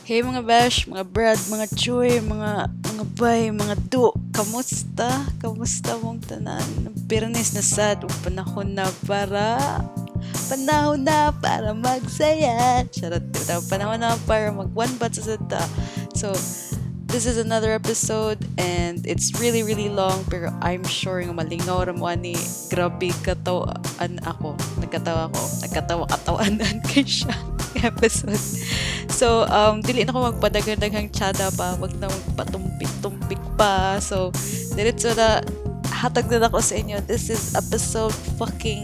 Hey mga bash, mga brad, mga choy, mga mga bay, mga do. Kamusta? Kamusta mong tanan? Birnes na sad panahon na para panahon na para magsaya. Charot. Ito, panahon na para mag one bat sa sata. So, this is another episode and it's really really long pero I'm sure nga malingaw ra mo ani grabe katawaan ako nagkatawa ako nagkatawa katawaanan kay siya episode so um dili na ko magpadaghang tsada pa wag na magpatumpik-tumpik pa so diretso na hatag na ako sa inyo this is episode fucking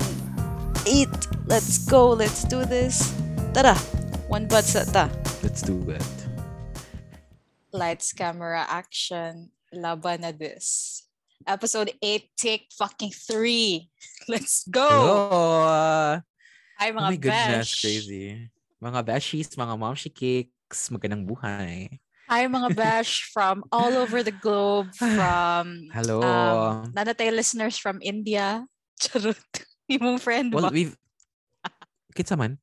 8 let's go let's do this tara one bud sa ta Let's do it. lights, camera, action, laban na this. Episode 8, take fucking 3. Let's go! Hello! Hi oh mga my goodness, besh. crazy. Mga beshies, mga momshi cakes, magandang buhay. Hi mga besh from all over the globe, from Hello. um, nanatay listeners from India. Charot. Yung friend well, mo. we've... Kitsa man?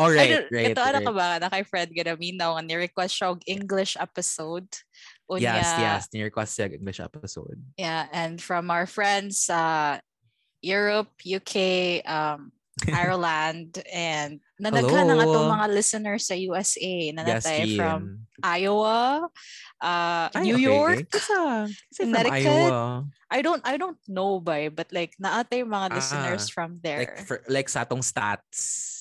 All right, right, Ito ano right. ka ba? Na kay friend ka na minaw nga ni-request siya og English episode. Unya, Yes, yes. Ni-request siya English episode. Yeah, and from our friends sa Europe, UK, um, Ireland, and nanaghan ng Hello. atong mga listeners sa USA. Yes, from Iowa, uh, Ay, New okay, York. okay. Kitsa, kitsa from Connecticut. Iowa. I don't I don't know by, but like naatay mga Ah, listeners from there. Like, for, like sa atong stats.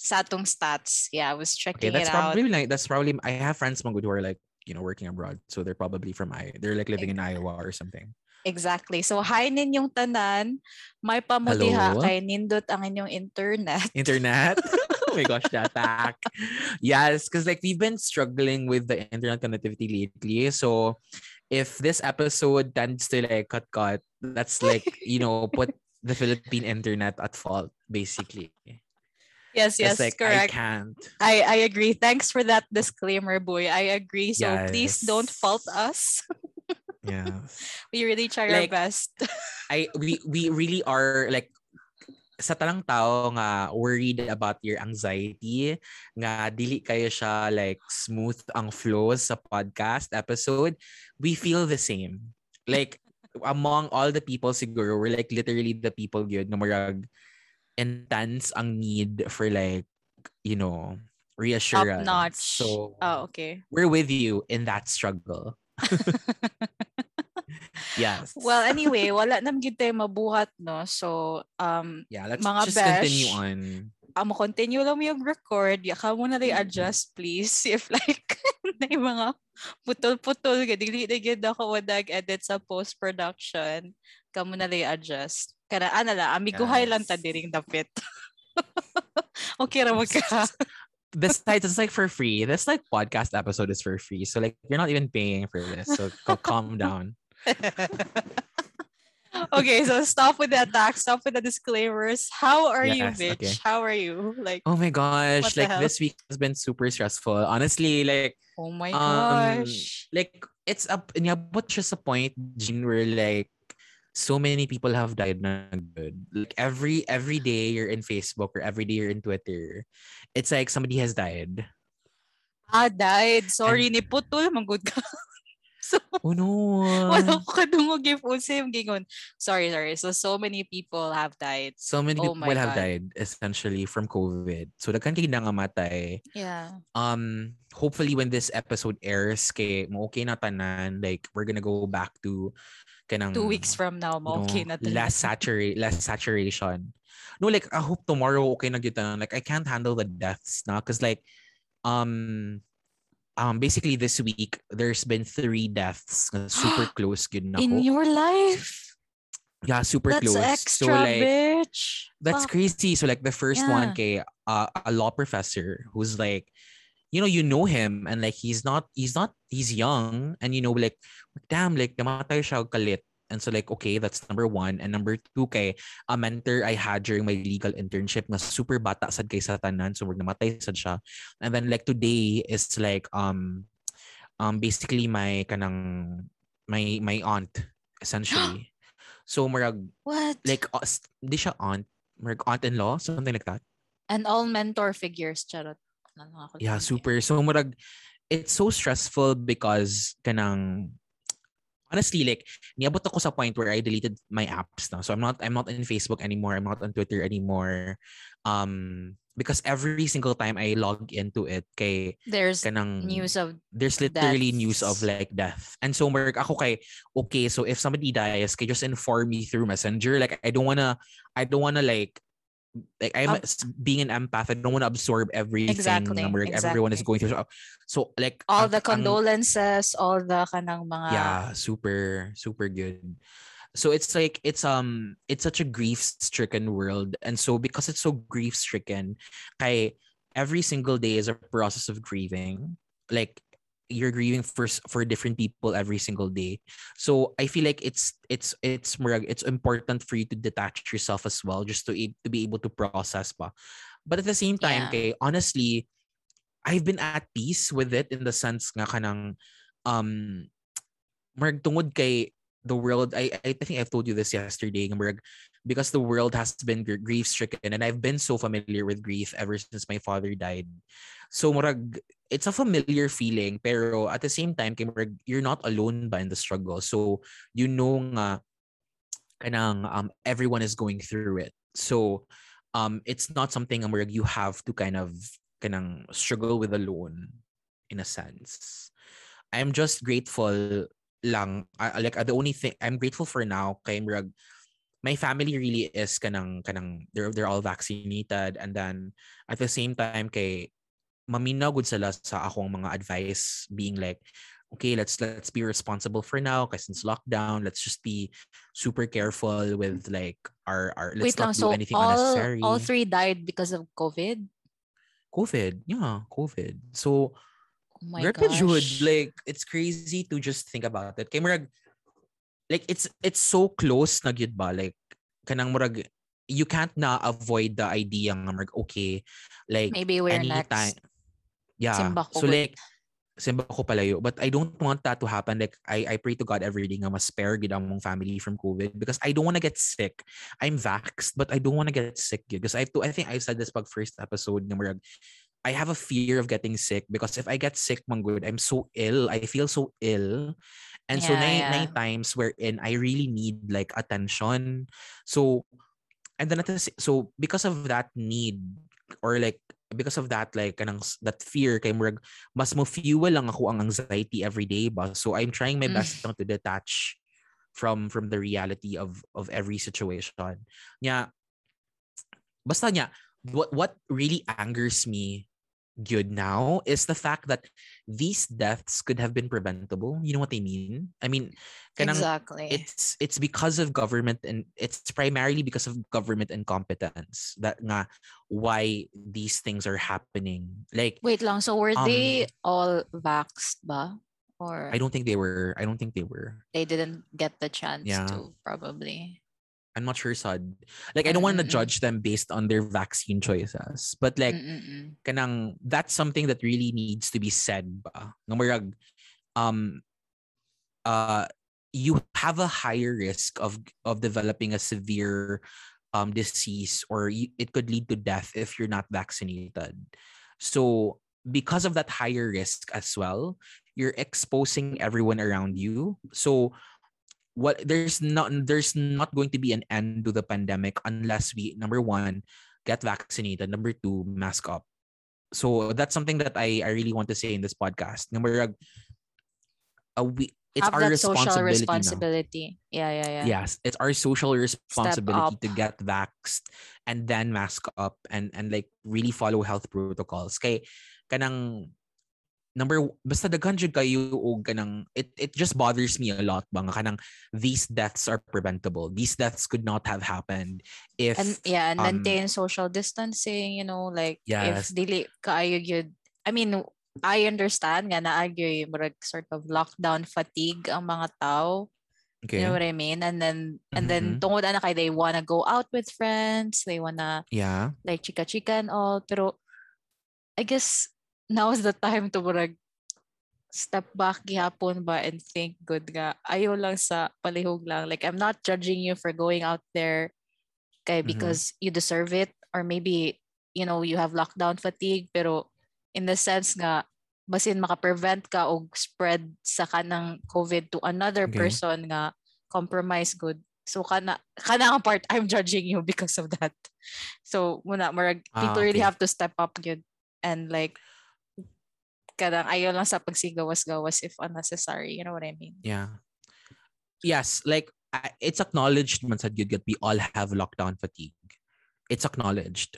sa atong stats. Yeah, I was Okay, checking that's it out. probably like that's probably I have friends mga who are like you know working abroad, so they're probably from I. They're like living in Iowa or something. Exactly. So hi ninyong tanan. May pamudiha Hello? kay nindot ang inyong internet. Internet. oh my gosh, the attack. Yes, because like we've been struggling with the internet connectivity lately. So if this episode tends to like cut cut, that's like you know put the Philippine internet at fault basically. Yes, yes, like correct. I can't. I, I agree. Thanks for that disclaimer, boy. I agree. So please don't fault us. Yeah. We really try our best. I we we really are like sa talang tao nga worried about your anxiety nga dili kayo siya like smooth ang flow sa podcast episode we feel the same like among all the people siguro we're like literally the people gyud nga murag intense ang need for like you know reassurance Top reassurance notch. so oh, okay. we're with you in that struggle yes Well, anyway, wala nam gid tayo mabuhat, no? So, um, yeah let's mga just continue besh, on amo continue lang yung record. Yaka mo na rin adjust, please. If like, na yung mga putol-putol, dili na gid ako wadag edit sa post-production. Kamo na rin adjust. Kana, ano lang, amiguhay lang ta Yes. diring dapit. okay ra ka. this site is like for free. This like podcast episode is for free. So like you're not even paying for this. So ca- calm down. okay, so stop with the attack, stop with the disclaimers. How are you, bitch? okay. How are you? Like, Oh my gosh, like this week has been super stressful. Honestly, like oh my um gosh. like it's up but just a point Jean, where like so many people have died na good. Like every every day you're in Facebook or every day you're in Twitter, it's like somebody has died. Ah, died. Sorry, ni putol, manggod ka. so, Oh no. wala ko kadungog usim gingon. Sorry, sorry. So, so many people have died. So many Oh people have died essentially from COVID. So daghan kay nangamatay. Yeah. um hopefully when this episode airs kay mo okay na tanan like we're gonna go back to kanang Two weeks from now, mo okay na tayo. less saturate less saturation no like I hope tomorrow okay na gyud tanan. like I can't handle the deaths na cuz like um um basically this week there's been three deaths super close gyud na In your life? yeah super That's close extra, so like bitch. That's Fuck. crazy. So like the first Yeah. one kay uh, a law professor who's like you know you know him and like he's not he's not he's young and you know like damn like namatay siya kalit and so like okay that's number one. And number two kay a mentor I had during my legal internship na super bata sad kay sa tanan. So namatay sad siya. And then like today is like um um basically my kanang my my aunt essentially. So murag What? like uh, di siya aunt Merg aunt-in-law something like that. And all mentor figures, charot. Yeah super. So murag it's so stressful because kanang honestly like niabot ako sa point where I deleted my apps now. So I'm not I'm not in Facebook anymore. I'm not on Twitter anymore. Um because every single time I log into it kay There's kanang news of there's literally deaths. news of like death. And so mark ako kay okay, so if somebody dies, you just inform me through Messenger? Like I don't wanna I don't wanna like like I'm s- being an empath. I don't want to absorb everything Exactly, marag everyone is going through. So, so like all ang- the ang- condolences, all the kanang mga yeah super super good so it's like it's um it's such a grief stricken world and so because it's so grief stricken kay every single day is a process of grieving like you're grieving for for different people every single day so i feel like it's it's it's murag- it's important for you to detach yourself as well just to to be able to process pa but at the same time Yeah. kay honestly I've been at peace with it in the sense nga kanang um marag tungod kay the world I I think I've told you this yesterday marag because the world has been grief stricken and I've been so familiar with grief ever since my father died. So marag it's a familiar feeling pero at the same time kay marag you're not alone ba in the struggle. So you know nga kanang um everyone is going through it. So um it's not something nga marag you have to kind of kanang struggle with alone in a sense. I'm just grateful lang I, like the only thing I'm grateful for now kay murag my family really is kanang kanang they're they're all vaccinated and then at the same time kay maminaw gud sila sa akong mga advice being like okay let's let's be responsible for now kasi since lockdown let's just be super careful with like our our let's Wait not lang, do so anything all, unnecessary all three died because of COVID? covid yeah covid so Oh my jud, gosh. like it's crazy to just think about it. Kay murag like it's it's so close na gyud ba like kanang murag you can't na avoid the idea nga murag okay like Maybe we're anytime next. yeah Simba ko so like simba ko palayo but I don't want that to happen like I I pray to God every day nga mas spare gid ang mong family from COVID because I don't want to get sick I'm vaxxed but I don't want to get sick gyud because I have to I think I said this pag first episode nga murag I have a fear of getting sick because if I get sick, manggod, I'm so ill. I feel so ill. And so Yeah, nine, yeah. nine times wherein I really need like attention. So and then at the, sa- so because of that need or like because of that like kanang that fear kay murag mas mo fuel lang ako ang anxiety every day ba. So I'm trying my Mm. best lang to detach from from the reality of of every situation. Nya basta nya what what really angers me good now is the fact that these deaths could have been preventable. You know what I mean? I mean, Exactly. it's it's because of government and it's primarily because of government incompetence that nga why these things are happening. Like Wait long, so were um, they all vaxxed ba? Or I don't think they were. I don't think they were. they didn't get the chance Yeah. to probably. I'm not sure, Sad. Like I don't want to judge them based on their vaccine choices, but like Mm-mm-mm. kanang that's something that really needs to be said ba murag um uh you have a higher risk of of developing a severe um disease or you, it could lead to death if you're not vaccinated so because of that higher risk as well you're exposing everyone around you so what there's not there's not going to be an end to the pandemic unless we number one get vaccinated number two mask up so that's something that I, I really want to say in this podcast. Number uh, we it's Have our that social responsibility, responsibility. Yeah, yeah, yeah. Yes, it's our social responsibility to get vaxxed and then mask up and and like really follow health protocols. Kay kanang number basta daghan jud kayo og kanang it it just bothers me a lot ba nga kanang these deaths are preventable. These deaths could not have happened if and yeah, and um, maintain social distancing, you know, like Yes. if dili kaayo gyud. I mean, I understand nga naagyo murag sort of lockdown fatigue ang mga tao. okay. You know what I mean? And then and then Mhm. tungod ana kay they wanna go out with friends, they wanna yeah. like chika chika and all. Pero I guess now is the time to murag step back gihapon ba and think good nga ayo lang sa palihog lang like I'm not judging you for going out there kay Mhm. because you deserve it or maybe you know you have lockdown fatigue pero in the sense nga basin maka-prevent ka og spread sa kanang COVID to another Okay. person nga compromise good. So kana kana ang part I'm judging you because of that. So muna marag Ah, people really have to step up yun and like kadang ayaw lang sa pagsigawas-gawas if unnecessary. You know what I mean? Yeah. Yes, like it's acknowledged man sad that we all have lockdown fatigue. It's acknowledged.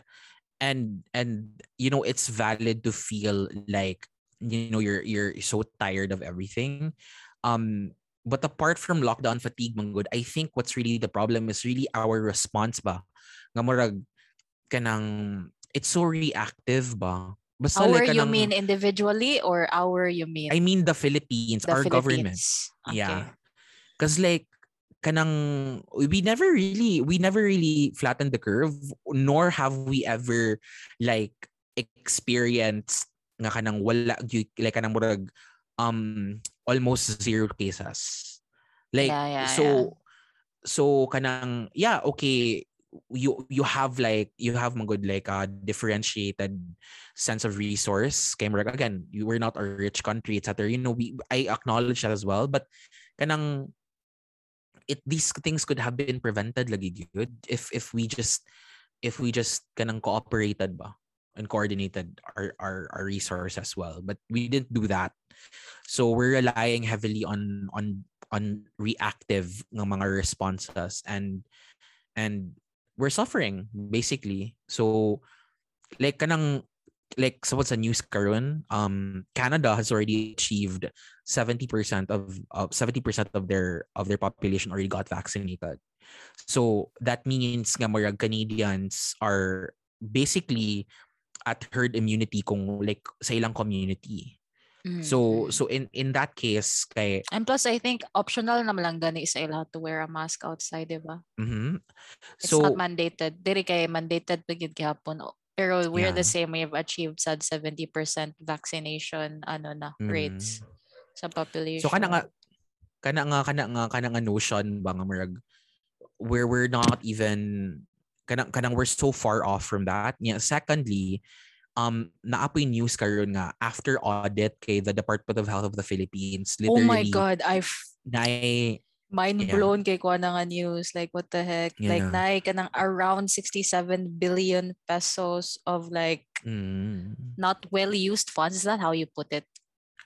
And and you know it's valid to feel like you know you're you're so tired of everything. Um but apart from lockdown fatigue good, I think what's really the problem is really our response ba. Kanang it's so reactive ba. Basta Our like you kanang- mean individually or our you mean I mean the Philippines, the our government. Philippines? Yeah. Cause like kanang we never really we never really flattened the curve nor have we ever like experienced nga kanang wala like kanang murag um almost zero cases. Like Yeah, yeah, so yeah. so kanang yeah okay you you have like you have good like a differentiated sense of resource. Kay again you we're not a rich country etc you know we I acknowledge that as well but kanang it these things could have been prevented lagi good if if we just if we just kanang cooperated ba and coordinated our, our our resource as well. But we didn't do that. So we're relying heavily on on on reactive ng mga responses and and we're suffering basically. So like kanang like so what's news karon um Canada has already achieved 70% of of 70% of their of their population already got vaccinated. So that means nga murag Canadians are basically at herd immunity kung like sa ilang community Mm, so mm. so in in that case kay And plus, I think optional naman lang gani sa ila to wear a mask outside, di ba? mhm. It's so not mandated. Diri kay mandated pagid gihapon. O- Pero we're the Yeah. same. We have achieved sad 70% vaccination ano na rates mm. sa population. So kana nga kana nga kana nga kana nga notion ba nga murag where we're not even kanang kanang we're so far off from that. Yeah, secondly, um naapoy news karon nga after audit kay the Department of Health of the Philippines Oh literally my God, I've na mind Yeah. blown kay kuha na nga news. Like, what the heck? Like, Yeah. naay ka ng around 67 billion pesos of like mm, not well used funds. Is that how you put it?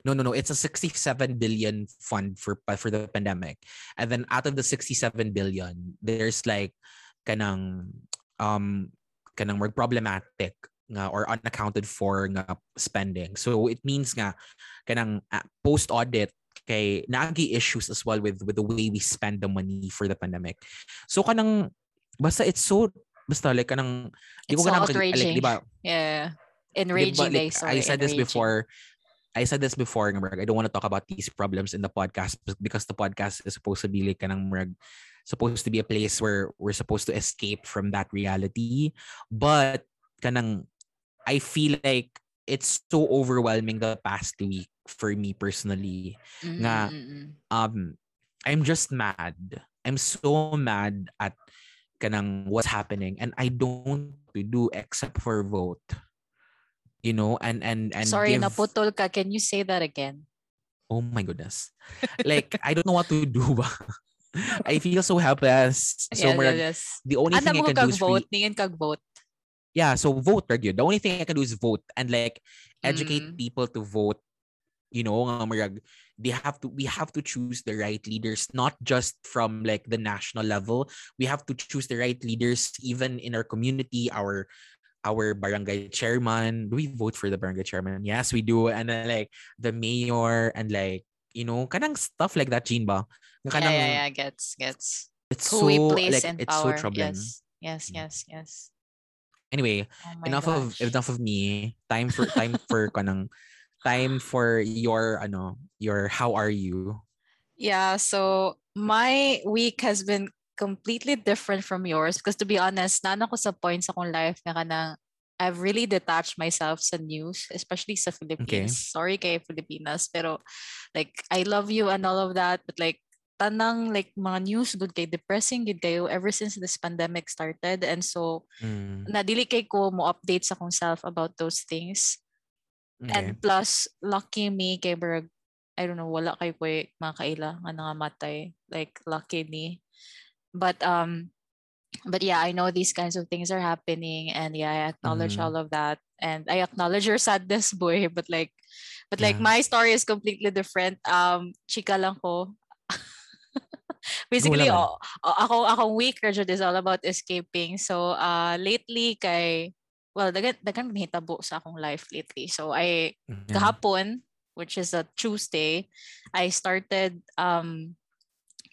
no no no it's a 67 billion fund for for the pandemic and then out of the 67 billion there's like kanang um kanang problematic nga or unaccounted for nga spending so it means nga kanang ah, post audit kay naagi issues as well with with the way we spend the money for the pandemic so kanang basta it's so basta like kanang di ko kanang like di ba Yeah. Enraging, like. Sorry, I said this before. I said this before, nga, I don't want to talk about these problems in the podcast because the podcast is supposed to be like kanang Murag, supposed to be a place where we're supposed to escape from that reality. But kanang I feel like it's so overwhelming the past week for me personally. Mm, nga, mm, mm. Um I'm just mad. I'm so mad at kanang what's happening and I don't to do except for vote. You know, and and and Sorry, give, naputol ka. Can you say that again? Oh my goodness. Like I don't know what to do ba. I feel so helpless. So yes, murag, yes, the only Ano thing I can do is vote? re- Ningin kag vote. Yeah, so vote right The only thing I can do is vote and like educate Mm. people to vote. You know, they have to we have to choose the right leaders, not just from like the national level. We have to choose the right leaders even in our community, our our barangay chairman. Do we vote for the barangay chairman? Yes, we do. And then like the mayor and like you know, kanang stuff like that, Jean ba? Yeah, yeah, yeah. Gets, gets. It's Who so we place like in it's so power. troubling. Yes, yes, yes, yes. Anyway, Oh enough of gosh. enough of me. Time for time for kanang time for your ano your how are you? Yeah, so my week has been completely different from yours because to be honest, naan ako sa point sa akong life na kanang I've really detached myself sa news, especially sa Philippines. Sorry kay Filipinas, pero like I love you and all of that, but like tanang like mga news good kay depressing good kayo ever since this pandemic started and so Mm. nadili kay ko mo update sa akong self about those things Okay. And plus, lucky me kay Berg, I don't know, wala kay ko mga kaila nga nangamatay. Like, lucky me. But, um, but yeah, I know these kinds of things are happening and yeah, I acknowledge Mhm. all of that. And I acknowledge your sadness, boy. But like, but like Yeah. my story is completely different. Um, chika lang ko. Basically, oh, oh, ako akong week Rajud is all about escaping. So, uh, lately kay well, dagan dagan hitabo sa akong life lately. So, I Yeah. kahapon, which is a Tuesday, I started um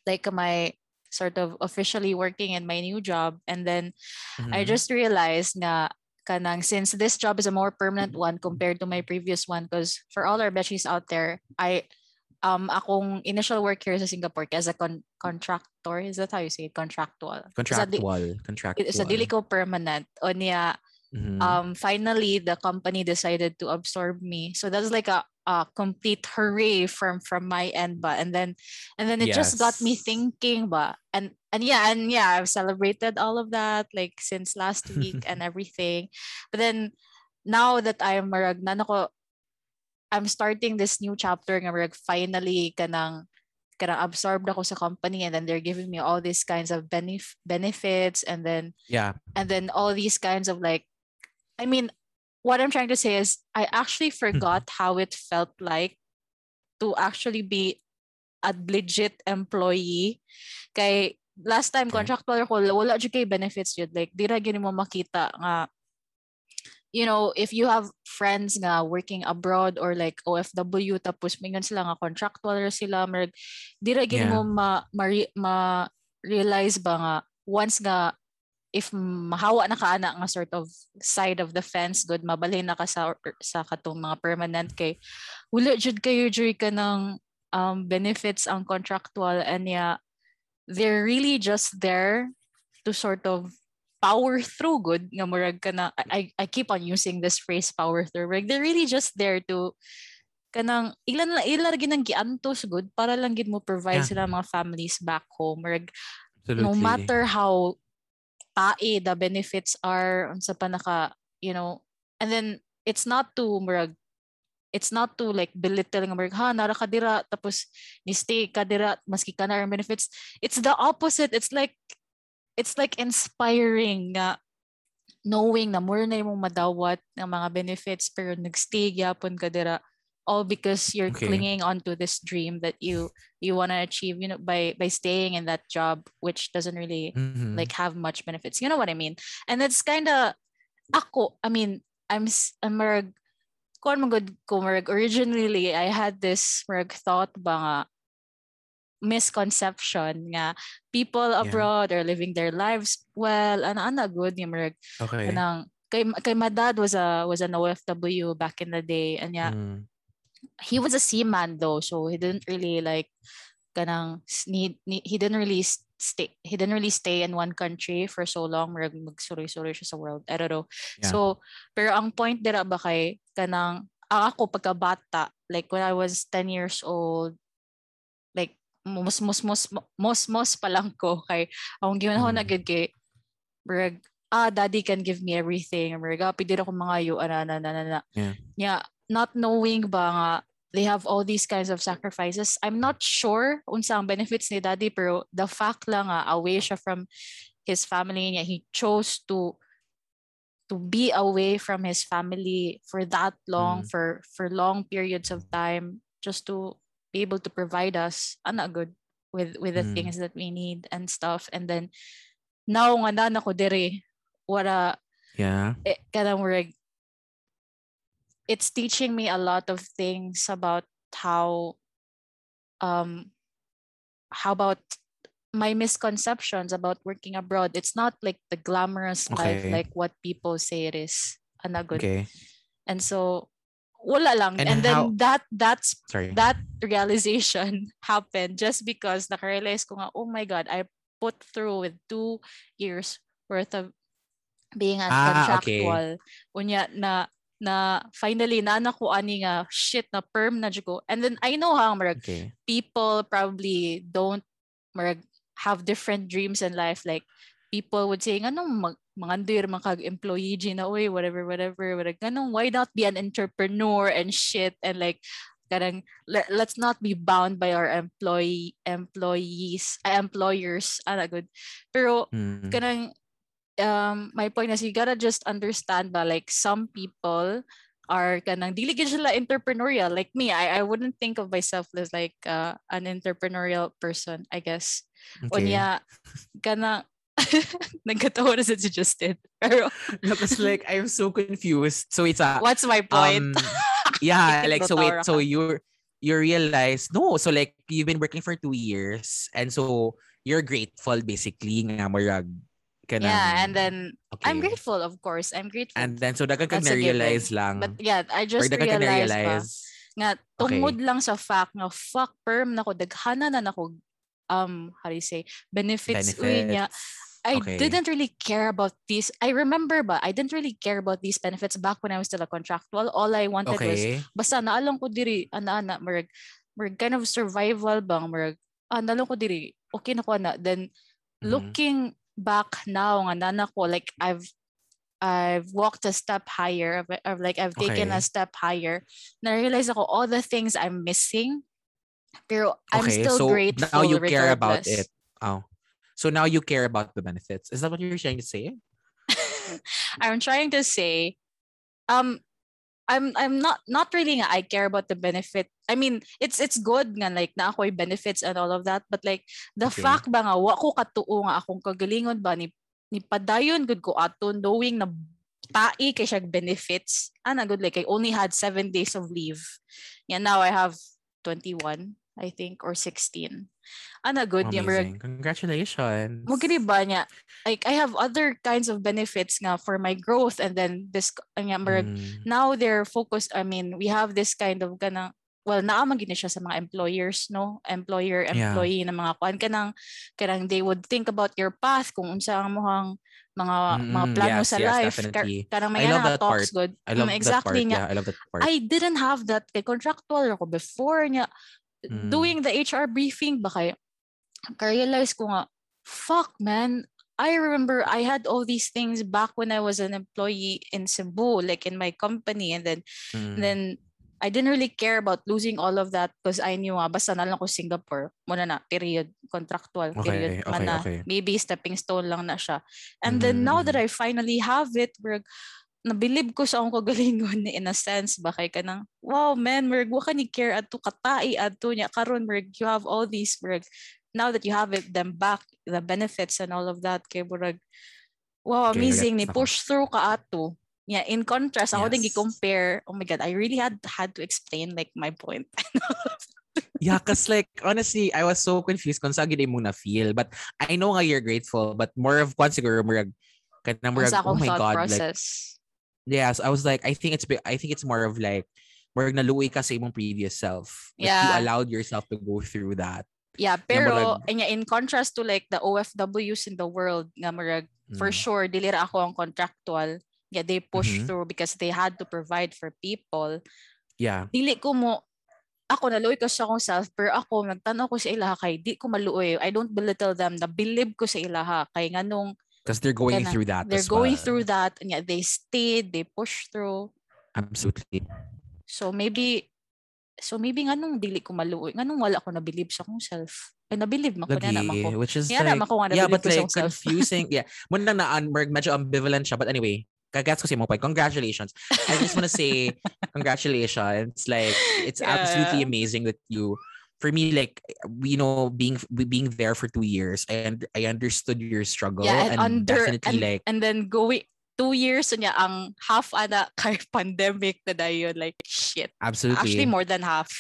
like my sort of officially working in my new job and then I Mhm. just realized na kanang since this job is a more permanent one compared to my previous one because for all our besties out there, I um akong initial work here sa Singapore as a con- contractor, is that how you say it? Contractual. Di- contractual. It's a dili ko permanent. O niya, Mhm. um finally the company decided to absorb me so that's like a, a complete hooray from from my end but and then and then it just got me thinking but and and yeah and yeah i've celebrated all of that like since last week and everything but then now that i'm marag na ako i'm starting this new chapter nga marag finally kanang kanang absorbed ako sa company and then they're giving me all these kinds of benef- benefits and then yeah. and then all these kinds of like i mean what i'm trying to say is i actually mm-hmm. forgot how it felt like to actually be a legit employee kay last time Okay. contractual ko wala jud kay benefits yun like di ra gyud mo makita nga you know if you have friends nga working abroad or like OFW tapos mingon sila nga contractual ra sila merg di ra Yeah. mo ma, ma, ma realize ba nga once nga if mahawa na ka ana nga sort of side of the fence good mabalhin na ka sa sa katong mga permanent kay wala jud kayo jud ka ng um, benefits ang contractual and yeah they're really just there to sort of power through good nga murag ka na I, I keep on using this phrase power through like they're really just there to kanang ilan lang ilan lagi nang giantos good para lang gid mo provide Yeah. sila mga families back home murag Absolutely. no matter how tae the benefits are unsa pa naka you know and then it's not to murag it's not to like belittle nga murag ha nara ka dira tapos ni stay ka dira maski ka na benefits it's the opposite it's like it's like inspiring nga knowing na more na imong madawat ng mga benefits pero nagstay gyapon ka dira all because you're Okay. clinging onto this dream that you you want to achieve you know by by staying in that job which doesn't really Mhm. like have much benefits. You know what I mean? And it's kind of ako, I mean, I'm I'm man ko marag originally I had this marag thought ba nga misconception nga people abroad are living their lives well ana ana good nga marag Okay. kanang kay kay my dad was a was an OFW back in the day and yeah Mm. he was a seaman though, so he didn't really like kanang need, need he didn't really stay he didn't really stay in one country for so long mag magsuroy-suroy siya sa world I don't know Yeah. so pero ang point dira ba kay kanang ang ako pagkabata like when I was 10 years old mos mos mos mos mos pa lang ko kay akong ginahon na Mm. gid kay brag ah daddy can give me everything brag ah pwede ako mga yu ana na na na na Yeah. yeah not knowing ba nga they have all these kinds of sacrifices I'm not sure unsa ang benefits ni daddy pero the fact lang nga away siya from his family niya he chose to to be away from his family for that long Mm. for for long periods of time just to be able to provide us ana good with with the Mm. things that we need and stuff and then now nga na ako dire wala Yeah. eh, kanang murag it's teaching me a lot of things about how um how about my misconceptions about working abroad it's not like the glamorous life like what people say it is ana good Okay. and so wala lang And and, how- then that that's Sorry. that realization happened just because nakarealize ko nga, oh my God, I put through with two years worth of being an Ah, okay. contractual. Unya na na finally na ko ani nga shit na perm na ko. And then I know how marag Okay. people probably don't marag have different dreams in life like people would say ano mag mga ndir mga employee na uy whatever whatever whatever ganun why not be an entrepreneur and shit and like karang let, let's not be bound by our employee employees uh, employers ana good pero Mm. kanang um my point is you gotta just understand ba like some people are kanang dili gid sila entrepreneurial like me I I wouldn't think of myself as like uh, an entrepreneurial person I guess Okay. unya kana nagkatawa na sa si Justin pero Because like I'm so confused. So it's a what's my point um yeah, like so wait, so ka. you realize no, so like you've been working for two years and so you're grateful basically nga murag ka yeah ng- and then I'm okay. grateful of course I'm grateful And then so dagan kag That's a given. na-realize lang. but yeah I just realized na-realize. nga tungod lang sa fact nga fuck perm nako daghana na nako um how do you say benefits, uy niya Benefits. I Okay. didn't really care about these I remember ba I didn't really care about these benefits back when I was still a contractual all I wanted was Okay. basta naalong ko diri ana ana merg merg kind of survival bang merg ah naalong ko diri okay na ko na then Mhm. looking back now nga nana ko like I've I've walked a step higher I've like I've taken a step higher na realize ako all the things I'm missing pero I'm Okay, still so grateful now you care about it. Oh. So now you care about the benefits. Is that what you're trying to say? I'm trying to say, um, I'm I'm not not really I care about the benefit. I mean, it's it's good nga like na ako'y benefits and all of that, but like the Okay. fact ba nga wa ko katuo nga akong kagalingon ba ni ni padayon gud ko ato knowing na tai kay siya benefits. Ana good like I only had seven days of leave. Yeah, now I have 21, I think, or 16. Ana good, yeah, murag- Amazing. Congratulations. mo gini ba niya like I have other kinds of benefits nga for my growth and then this nga Mm. now they're focused I mean we have this kind of kana well naamang gini siya sa mga employers no employer Yeah. employee na mga kuan kanang kanang they would think about your path kung unsa ang mohang mga mga Mm, plano yes, sa yes, life Kar- definitely. kanang may that talks part. good I love that exactly part. nga Yeah, I love that part. I didn't have that kay contractual ako before niya Mm. doing the HR briefing ba kay realize ko nga fuck man I remember I had all these things back when I was an employee in Cebu like in my company and then Mm. then I didn't really care about losing all of that because I knew nga basta na lang ko Singapore muna na period contractual period Okay, man okay, na okay. maybe stepping stone lang na siya and then now that. I finally have it we're nabilib ko sa akong kagalingon in a sense ba kay kanang wow man merg wa ka ni care adto katai adto nya karon merg you have all these merg now that you have it them back the benefits and all of that kay murag wow amazing ni push through ka ato yeah in contrast ako din Yes. gi-compare oh my god I really had had to explain like my point Yeah, cause like honestly, I was so confused kung saan gid mo na feel. But I know nga you're grateful, but more of kwan siguro murag kanang murag, oh my god, like process yes, I was like I think it's I think it's more of like murag naluoy ka sa imong previous self. You Yeah. allowed yourself to go through that. yeah murag- pero anya in contrast to like the OFWs in the world nga murag for Mm. sure dili ra ako ang contractual yeah they push Mhm. through because they had to provide for people Yeah. dili ko mo ako naluoy ko sa akong self pero ako nagtanaw ko sa ilaha kay di ko maluoy I don't belittle them na believe ko sa ilaha kay nganong Because they're going through that. they're going well. through that and yeah they stayed they pushed through Absolutely. so maybe so maybe nganong dili ko maluoy nganong wala ko nabilib sa akong self ay nabilib man ko na naman ko which is Kaya like, naman ko nga yeah, but ko like confusing. yeah. Muna na un- medyo ambivalent siya. But anyway, kagats ko si mo point. Congratulations. I just want to say congratulations. It's like, it's absolutely amazing that you, for me, like, you know, being being there for two years and I understood your struggle. yeah and, under definitely and, like, and then going two years niya ang half ana kay pandemic na dayon like shit absolutely. actually more than half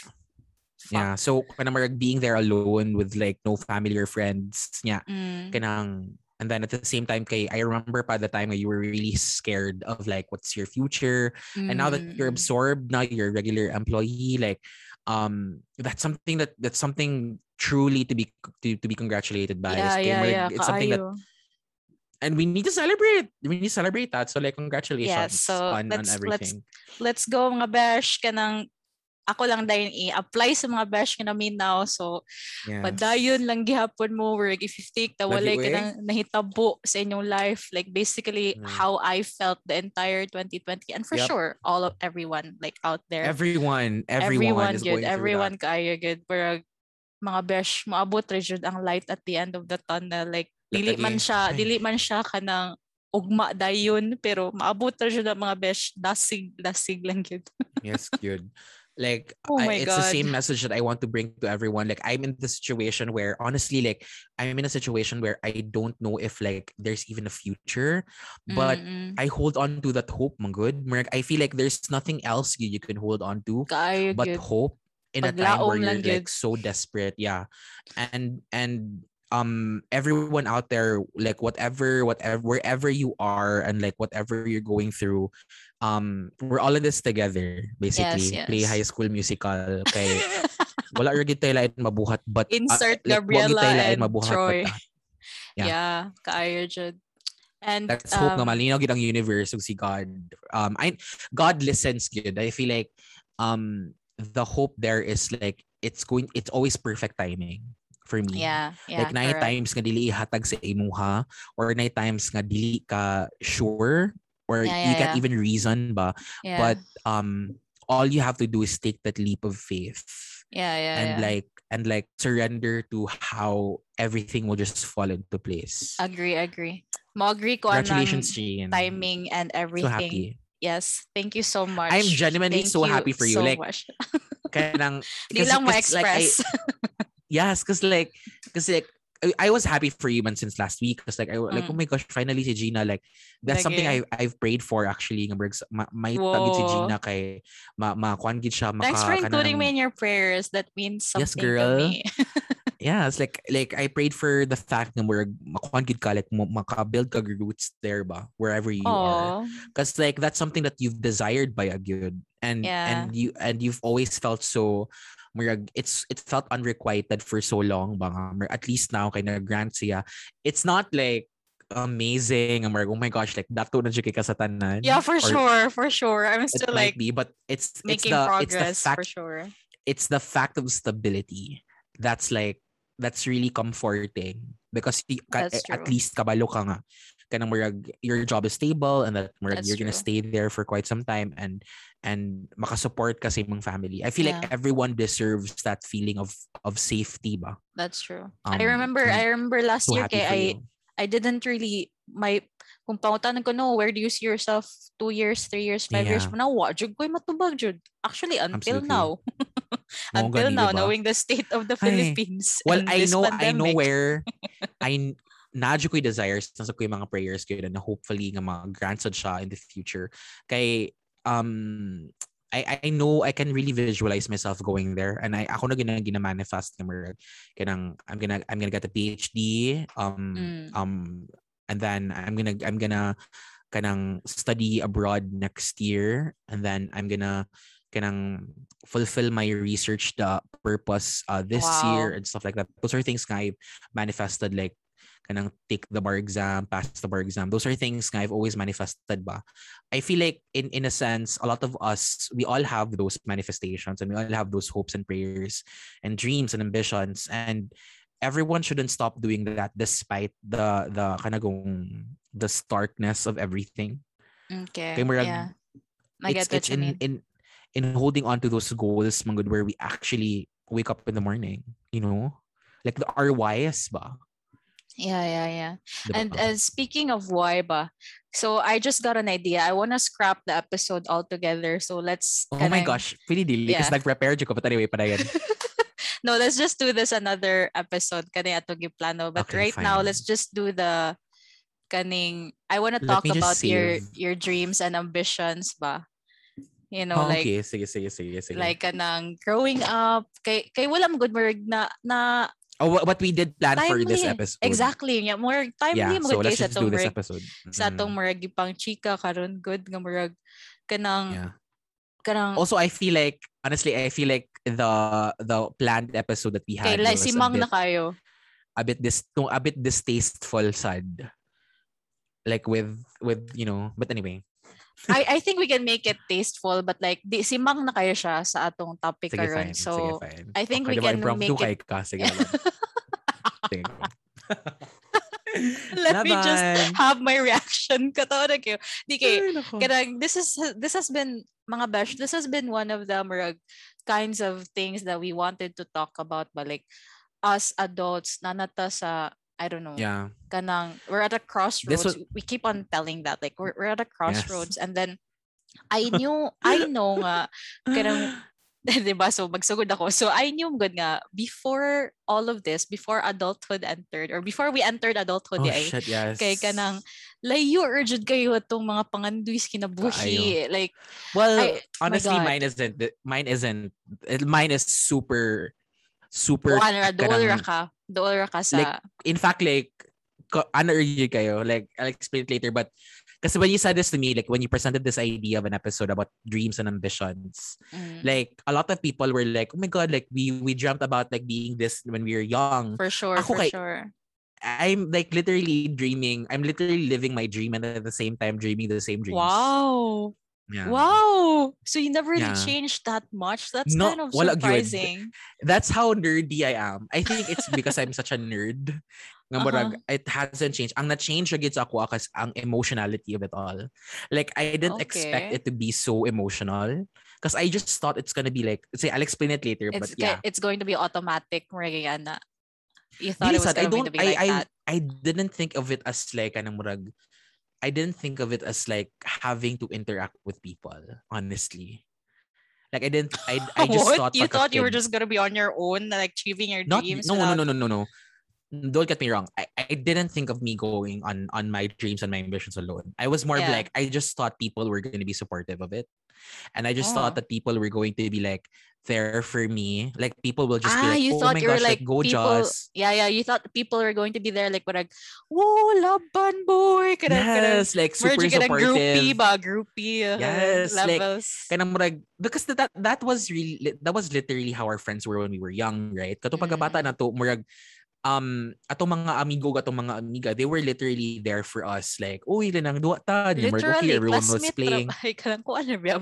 Fuck. yeah. So, kanang marag being there alone with like no family or friends. Yeah. Mm. kanang and then at the same time kay I remember pa the time you were really scared of like what's your future and now that you're Mm. absorbed now you're a regular employee like um that's something that that's something truly to be to, to be congratulated by yeah yeah yeah. it's something that and we need to celebrate. We need to celebrate that. So like congratulations so on, on let's- let's- everything. let's go mga besh kanang ako lang dahil i-apply sa mga bash nga namin now. So, Yeah. padayon lang gihapon mo work if you think na walay ka nang nahitabo sa inyong life like basically Mm. how I felt the entire 2020 and for Yep. sure all of everyone like out there Everyone, everyone, is good going everyone kaya good pero mga besh maabot jud ang light at the end of the tunnel like dili man siya dili man siya kanang ugma dayon pero maabot ra jud ang mga besh dasig dasig lang gyud. Yes, good. Like Oh I- my it's the same message that I want to bring to everyone. Like I'm in the situation where honestly, like I'm in a situation where I don't know if like there's even a future, but Mm-mm. I hold on to that hope, man good. I feel like there's nothing else you, you can hold on to but gyud hope in a time where you're like gyud. so desperate. Yeah. And and um everyone out there, like whatever, whatever wherever you are and like whatever you're going through, um, we're all in this together, basically. Play yes. high school musical. Okay. Wala ra gid tayo lain mabuhat but uh, Insert like, wag gid Gabriella tayo lain mabuhat Troy. but, ah, Yeah. yeah, kaayo jud and Let's hope na um, malinaw gid ang universe ug si God. Um I God listens good. I feel like um the hope there is like it's going it's always perfect timing for me. yeah yeah like correct. times nga dili ihatag sa imuha or nine times nga dili ka sure or Yeah, you yeah, can't yeah. even reason ba yeah. but um all you have to do is take that leap of faith yeah yeah and yeah. like and like surrender to how everything will just fall into place. agree agree mo agree ko Congratulations, Jean. timing and So everything happy. yes thank you so much I'm genuinely Thank so happy for you. so Like, much. Kaya nang, di lang kasi, like, I- ma-express yes, because like, because like, I, was happy for you man since last week. Because like, I like, Mm. oh my gosh, finally si Gina. Like, that's something I I've prayed for actually. Nga bergs, ma, may tagit si. Gina kay ma ma kuan gid siya maka thanks for including me in your prayers that means something Yes, girl. to me Yeah, it's like like I prayed for the fact na we're makuan gid ka like maka-build ka roots there ba wherever you are. oh Because like that's something that you've desired by a good and Yeah. and you and you've always felt so murag it's it felt unrequited for so long ba nga. At least now kay na grant siya. It's not like amazing. Murag, oh my gosh, like dato na siya kay kasatanan. yeah for Or sure for sure i'm It still might like be, but it's it's the progress it's the fact for sure it's the fact of stability that's like that's really comforting because That's eh, at true. least kabalo ka nga kanang murag your job is stable and that murag That's you're gonna true. stay there for quite some time and and makasupport ka sa imong family. I feel like Yeah. everyone deserves that feeling of of safety ba. that's true Um, i remember i remember last So year kay i you. I didn't really my kung pangutanan ko no where do you see yourself two years three years five years Yeah. from now wa jud ko'y matubag jud actually until Absolutely. now until gani, now diba? knowing the state of the Ay. Philippines Well, and I know I know pandemic. where I nadyo ko'y desires nasa ko'y mga prayers ko na hopefully nga mga grants siya in the future. Kay um I I know I can really visualize myself going there and I ako na gina gina-manifest nga murag kanang I'm gonna I'm gonna get a PhD um Mm. um and then I'm gonna I'm gonna kanang study abroad next year and then I'm gonna kanang fulfill my research the purpose uh, this year Wow. and stuff like that. Those are things I've manifested like kanang take the bar exam, pass the bar exam. Those are things nga I've always manifested ba. I feel like in in a sense a lot of us we all have those manifestations and we all have those hopes and prayers and dreams and ambitions and everyone shouldn't stop doing that despite the the kanagong the starkness of everything. Okay. Yeah. I it's it's you in mean. in in holding on to those goals mangud where we actually wake up in the morning, you know? Like the our whys ba? Yeah, yeah, yeah. Diba? And and speaking of why ba, so I just got an idea. I wanna scrap the episode altogether. So let's oh my kanang- gosh, pili dili Yeah. kasi nag-prepare jud ko but anyway pa yan. no, let's just do this another episode kani ato plano. But Okay, right now, let's just do the kaning I want to talk about your your dreams and ambitions ba. You know, Oh, like okay, sige sige sige sige. like kanang growing up kay kay wala mo good merg na na oh, what, we did plan for this timely. episode. Exactly. Yeah, more Yeah, timely mo so let's kay sa just do tong this episode. sa atong Mm, murag ipang chika karon good nga murag kanang yeah. kanang Also, I feel like honestly, I feel like the the planned episode that we kay had like was si Mang na kayo. a bit no, a bit distasteful sad. Like with with you know, but anyway. I I think we can make it tasteful but like di si Mang na kayo siya sa atong topic Sige, karon. fine. So sige, fine. I think okay, we can make kay it ka. Sige. let me just Laban. have my reaction. Katawa na kayo. Kay nako. Kanang this is this has been mga bash this has been one of the murag kinds of things that we wanted to talk about but like us adults nanata sa I don't know Yeah. kanang we're at a crossroads was- we keep on telling that like we're, we're at a crossroads and then I knew I know nga kanang 'di ba so magsugod ako so I knew good nga before all of this before adulthood entered or before we entered adulthood Oh, ay shit, yes. kay kanang layo urgent kayo atong mga panganduis kinabuhi like Well, I- honestly, mine isn't. Mine isn't. Mine is super, super. Kuan ra dool kanang- ka dool ra ka sa Like, In fact, like, yun kayo? Like, I'll explain it later. But, kasi when you said this to me, like, when you presented this idea of an episode about dreams and ambitions, Mm, like, a lot of people were like, oh my God, like, we we dreamt about, like, being this when we were young. for sure Ako for kay- sure I'm, like, literally dreaming. I'm literally living my dream and at the same time dreaming the same dreams. wow Yeah. wow so you never really Yeah. changed that much that's No, kind of surprising that's how nerdy I am. I think it's because I'm such a nerd. Nga murag, uh-huh. it hasn't changed. Ang na-change ra gyud sa ako akas ang emotionality of it all. Like I didn't expect Okay. it to be so emotional because I just thought it's gonna be like say I'll explain it later it's but yeah. it's going to be automatic murag na you thought Dili it was sad, I going don't to be I like I that I didn't think of it as like anong murag I didn't think of it as like having to interact with people, honestly. Like I didn't I I just thought you thought you were just gonna be on your own like achieving your not dreams no no without- no no no no don't get me wrong I, I didn't think of me going on on my dreams and my ambitions alone i was more Yeah. like i just thought people were going to be supportive of it and i just Oh. thought that people were going to be like there for me like people will just be ah, like you oh thought my you were like like, go people, Joss yeah, yeah. You thought people were going to be there, like, like, whoa, laban boy, kanang, yes like super ka groupie supportive ba, groupie uh, Yes, like, levels. Kanang murag, because that that was really that was literally how our friends were when we were young, right? Kato pagkabata Mm. na to, murag um atong mga amigo atong mga amiga, they were literally there for us like, uy, lang duwa ta, murag, okay, Literally, everyone was playing. ra. Ay, kanang ko ano ba.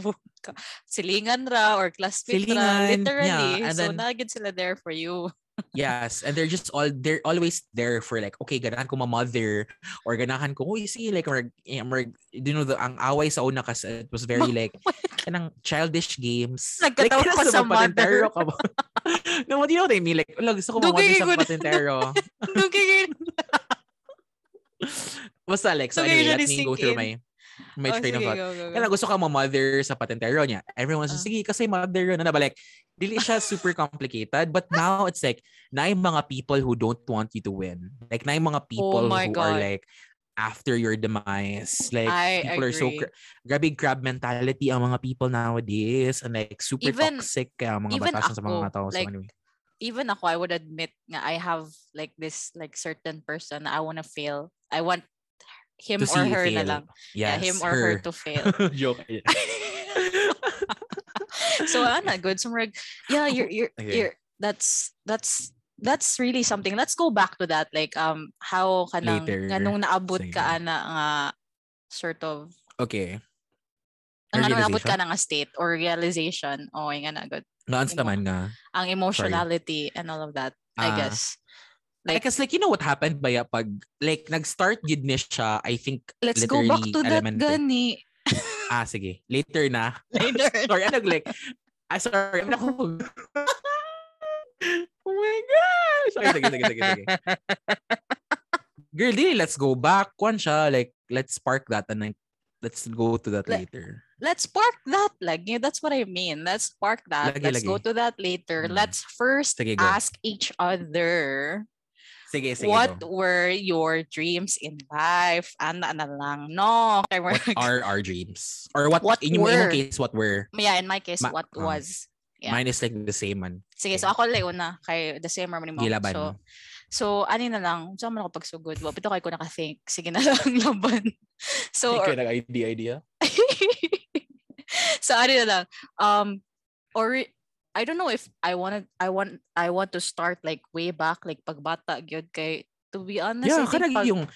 Silingan ra or classmate ra. Literally. yeah, and so, then- nagid sila there for you. Yes, and they're just all they're always there for like, okay, ganahan ko ma-mother or ganahan ko, uy, see, like murag, eh, you know, the, ang away sa una kasi it was very like kanang childish games. Nagkatawa like, kinasa sa mother. ka ba? no, what do you know what I mean? Like, ulag, gusto ko Dugay mamother sa ko patintero. okay, Basta like, so anyway, let me go through my my oh, train of sige, thought. go, go, go. Kaya gusto ka ma-mother sa patentero niya. Everyone says, Ah. sige, kasi mother yun. Ano ba? Like, dili siya super complicated. But now, it's like, na yung mga people who don't want you to win. Like, na yung mga people Oh who are God. like, after your demise. Like, I people are so, agree. cra- grabe crab mentality ang mga people nowadays. And like, super Even- toxic kaya ang mga batasan sa mga tao. So like, anyway. even ako, I would admit nga I have like this like certain person I want to fail. I want him To or her na fail. lang. Yes, yeah, him or her, to fail. Joke. so ana good so murag, yeah you're you're, Okay. you're that's that's that's really something let's go back to that like um how kanang Later. nganong naabot Sige. ka ana nga sort of okay. ang nganong naabot ka na nga state or realization oh nga na good Naans naman nga. ang emotionality and all of that I Ah. guess Like, Because like, you know what happened ba ya pag, like, nag-start yun ni siya, I think, let's go back to that elementary. gani Ah, sige. Later na. later sorry, ano, like, ah, sorry, ano ko. oh my gosh! Okay, sige, sige, sige, sige. Girl, di, let's go back. Kwan siya, like, let's spark that and like, let's go to that Like, later. let's spark that like that's what I mean let's spark that Lagi, let's go lagi. to that later Mm. let's first Sige, go. ask each other Sige, sige, what go. were your dreams in life? Ana na lang, no? What are our dreams? Or what, What in yung case, what were? yeah, in my case, Ma- what oh. was? Yeah. Mine is like the same man. Sige, so Okay. ako lang una kay the same harmony mo. Gilaban. So, so ani na lang, saan man ako pagsugod? Wa pito kay ko naka-think. Sige na lang laban. So, or, idea, idea. so ano na lang, um, or I don't know if I wanted, I want, I want to start like way back, like pagbata, gyud kay, to be honest, Yeah, I think pag- yung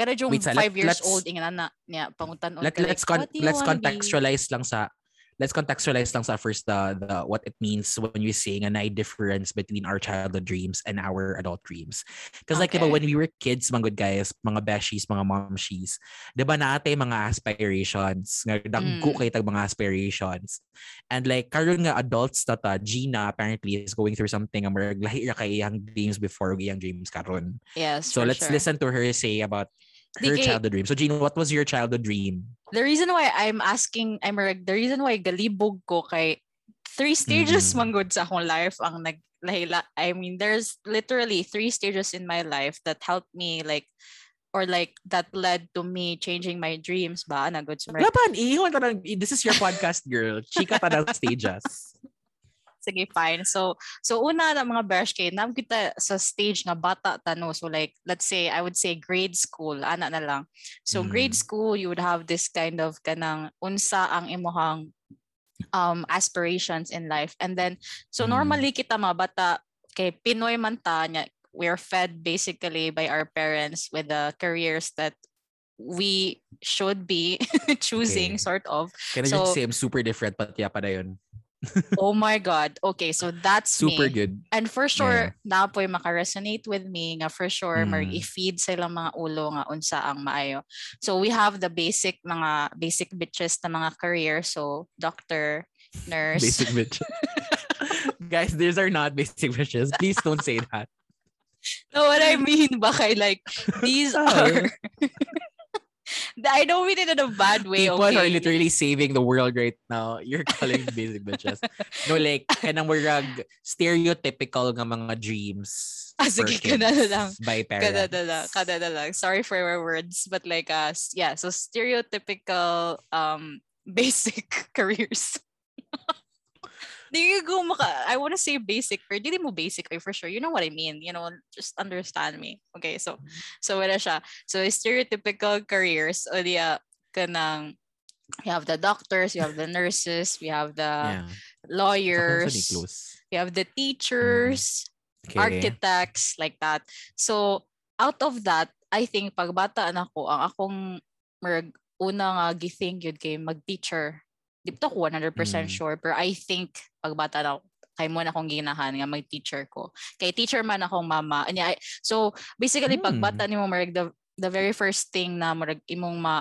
Kada yung Wait, sa- let- five years let's- old ingana na niya pangutan Let, let's con- let's contextualize lang sa let's contextualize lang sa first the, the what it means when we say a night difference between our childhood dreams and our adult dreams. Because like, diba, Okay. when we were kids, mga good guys, mga beshies, mga momshies, diba naate mga aspirations, nga dagko Mm. kay tag mga aspirations. And like, karon nga adults na ta, Gina apparently is going through something nga marag lahi ra kay iyang dreams before iyang dreams karon. Yes. So let's sure. listen to her say about her kay- childhood dream. So Gina, what was your childhood dream? the reason why I'm asking, I'm the reason why galibog ko kay three stages Mhm. man good sa akong life ang nag. I mean, there's literally three stages in my life that helped me like or like that led to me changing my dreams ba na good sa Laban, iiwan ta this is your podcast, girl. Chika ta ng stages. Sige, fine. So, so una na mga besh kay nam kita sa stage nga bata tano. So like, let's say, I would say grade school, ana na lang. So grade Mm. school, you would have this kind of kanang unsa ang imuhang um aspirations in life. And then, so Mm. normally kita mga bata, kay Pinoy man ta, nya, we're fed basically by our parents with the careers that we should be choosing Okay. sort of Can I So- just say I'm super different but yeah pa na yun. Oh my god okay so that's Super me good. And for sure, na po maka-resonate with me nga for sure, Mm. i-feed sa ilang mga ulo nga unsa ang maayo. So we have the basic mga basic bitches na mga career. So doctor, nurse. Basic bitch. Guys, these are not basic bitches. Please don't say that. no, what I mean ba kay like these Ay. are I don't mean it in a bad way, People okay? are literally saving the world right now. You're calling basic bitches. No, like, kanang murag stereotypical nga mga dreams. Ah, sige, kana na lang. By parents. Kada na lang, kada na lang. Sorry for our words, but like uh yeah, so stereotypical um basic careers. Di ko maka, I want to say basic, pero di mo basic eh, for sure. You know what I mean. You know, just understand me. Okay, so, so wala siya. So, stereotypical careers, o diya, kanang, you have the doctors, you have the nurses, we have the yeah. lawyers, we have the teachers, Okay. architects, like that. So, out of that, I think pagbata na ako, ang akong merg, una nga githink yun kay mag-teacher. Di ako 100% Mm. sure, pero I think pagbata na ako, kay mo na akong ginahan nga mag-teacher ko. Kay teacher man akong mama. Anya, I- so, basically, Hmm. pagbata ni mo, merg, the, the very first thing na merg, imong ma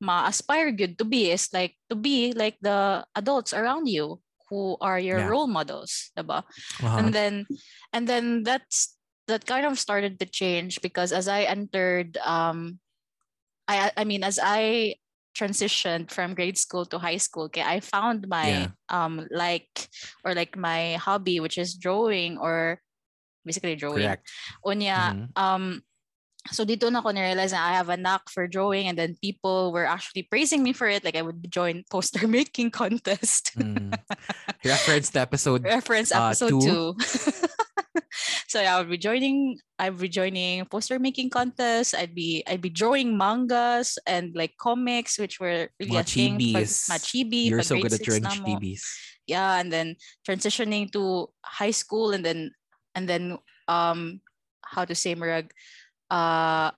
ma-aspire good to be is like to be like the adults around you who are your Yeah. role models, diba? Uh-huh. and then and then that's that kind of started to change because as I entered um I I mean as I transitioned from grade school to high school okay I found my Yeah. um like or like my hobby which is drawing or basically drawing Correct. unya Mhm. um so dito na ko na-realize na I have a knack for drawing and then people were actually praising me for it like I would join poster making contest Mm. Reference to episode reference uh, episode two. two. so yeah, I would be joining. I'd be joining poster making contests. I'd be I'd be drawing mangas and like comics, which were really mga a thing. Pag, chibis. mga chibi. You're so good at drawing na mo. chibis. Yeah, and then transitioning to high school, and then and then um, how to say murag, uh,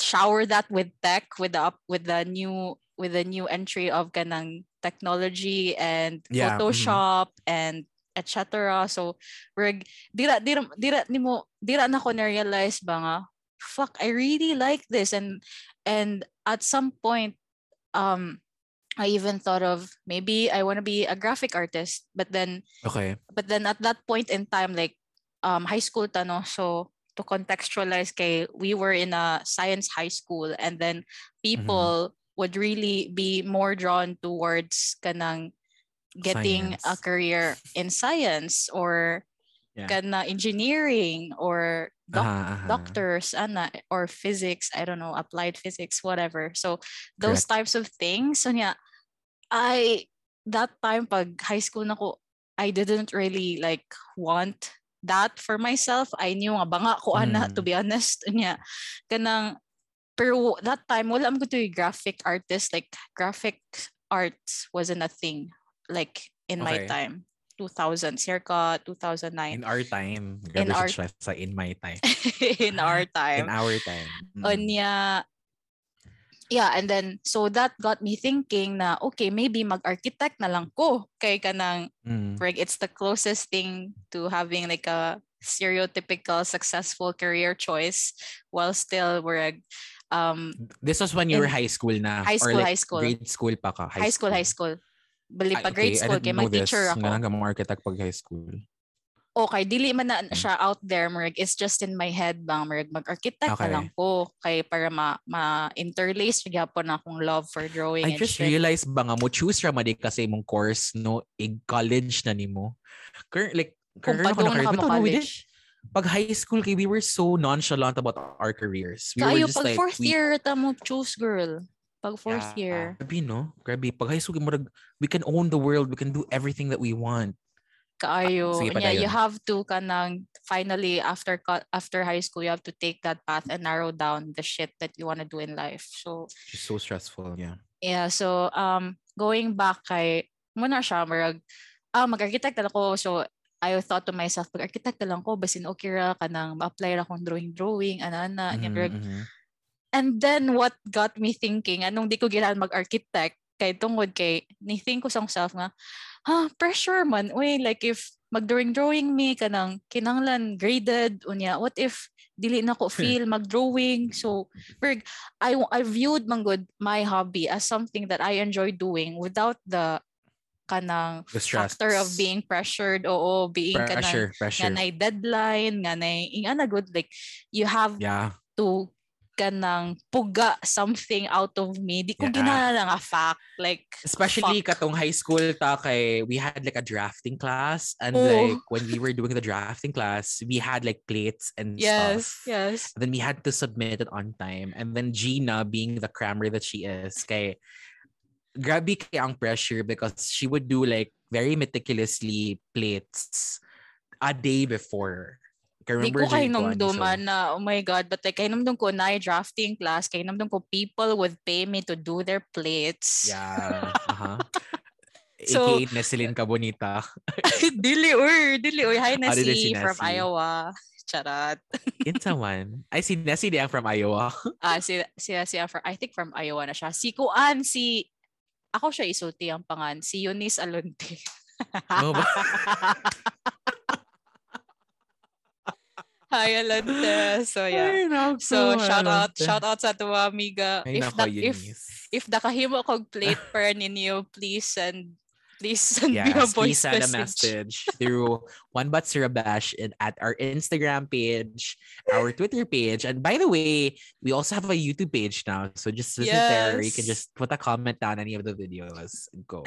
shower that with tech with the up with the new with the new entry of kanang technology and Yeah, mhm. Photoshop and etc. So reg dira dira dira nimo dira na ko na realize ba nga fuck I really like this. And and at some point um I even thought of maybe I want to be a graphic artist. But then Okay. but then at that point in time like um high school tano so to contextualize kay we were in a science high school. And then people would really be more drawn towards kanang getting a career in science or Yeah. kana engineering or doc- Aha, aha. doctors ana or physics i don't know applied physics whatever so those types of things so yeah i that time pag high school na ko i didn't really like want that for myself i knew nga banga ko ana to Mm. be honest nya kanang pero that time wala am ko to graphic artist like graphic arts wasn't a thing like in my Okay. time 2000 circa 2009 In our time. In our- siya sa in my time. in our time In our time. Mm. Onya, yeah, and then, so that got me thinking na, okay, maybe mag-architect na lang ko. Kay ka ng, Mm. like, it's the closest thing to having like a stereotypical successful career choice while still we're um This was when you were high school na. high school, or like high school. grade school pa ka. high school, high school. Bali Ay, pa grade okay, school kay mag-teacher ako. Nga lang ka mga architect pag high school. Okay, dili man Mm. na siya out there, Merg. It's just in my head bang, Merg. Mag-architect Okay. na lang ko. Kay para ma, ma-interlace siya po na akong love for drawing I and just shit. realized ba nga mo choose ra madi kasi mong course no ig college na nimo. Current like Kung current ako na ka mo college. Pag high school kay we were so nonchalant about our careers. We Kayo, were just pag like fourth we, year, ta mo choose, girl. Pag fourth Yeah. year. Grabe no? Grabe. Pag high school we can own the world. We can do everything that we want. Kaayo. Sige Yeah, you have to kanang finally after after high school, you have to take that path and narrow down the shit that you want to do in life. So, Just so stressful. Yeah. yeah. So, um, going back kay, muna siya, marag, ah, mag-architect ako. So, I thought to myself, mag-architect na lang ko, basin okay ra, kanang ma-apply ra akong drawing-drawing, ana-ana. Mhm, Mm-hmm. And then what got me thinking, anong di ko ginahan mag-architect, kay tungod kay, ni-think ko sa self nga, ha, pressure man. Uy, like if mag-drawing-drawing me, kanang kinanglan graded, unya, what if dili na ko hmm. feel mag-drawing? So, Berg, I, I viewed man good my hobby as something that I enjoy doing without the kanang The stress. factor of being pressured oo being kanang pressure, nga pressure. deadline nga nay ingana good like you have Yeah. to kanang puga something out of me. Di ko Yeah. ginana nga fact. Like, Especially fuck. katong high school ta kay we had like a drafting class and Oh. like when we were doing the drafting class, we had like plates and yes, stuff. yes. And then we had to submit it on time. And then Gina, being the crammer that she is, kay grabe kay ang pressure because she would do like very meticulously plates a day before. Di remember ko kay Jane Kuan, so- na, oh my God, but like, kay namdum ko na drafting class, kay namdum ko people would pay me to do their plates. Yeah. Uh-huh. So- AKA Neselin Cabonita. dili or, dili or. Hi, Nessie si from Nessie. Iowa. Charat. Insa man. I see Nessie Diang from Iowa. Ah, si, si, si, from, I think from Iowa na siya. Si Kuan, si, ako siya isulti ang pangan, si Eunice Alonte. Oh, ba- Hi, Alonte. So, yeah. Ay, naku, So shout out shout out sa tuwa amiga. Ay, if nako, da, if if nakahimo kog plate per ninyo, please send please send me a Yes, please voice send a message. message through One But Sirabash and at our Instagram page, our Twitter page. And by the way, we also have a YouTube page now. So just visit there. You can just put a comment down any of the videos. Go.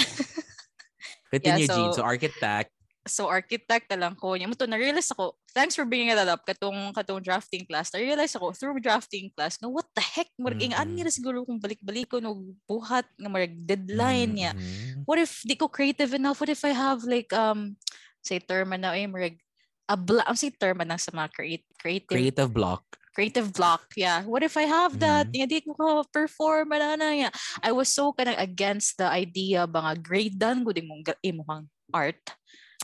Continue, Jean. so- So architect. So architect na lang ko. Nya mo to na-realize ako. Thanks for bringing that up katong katong drafting class. Na-realize ako through drafting class no what the heck murag mm Mhm. ani ra siguro kung balik-balik ko no buhat nga murag deadline niya. Mhm. What if di ko creative enough? What if I have like um say term na eh murag a bla- ang say term na sa mga create, creative Creative block. creative block. Yeah. What if I have that? Mhm. Nga di ko perform ana na ya. I was so kind of against the idea ba nga grade done gud imong gra- imong art.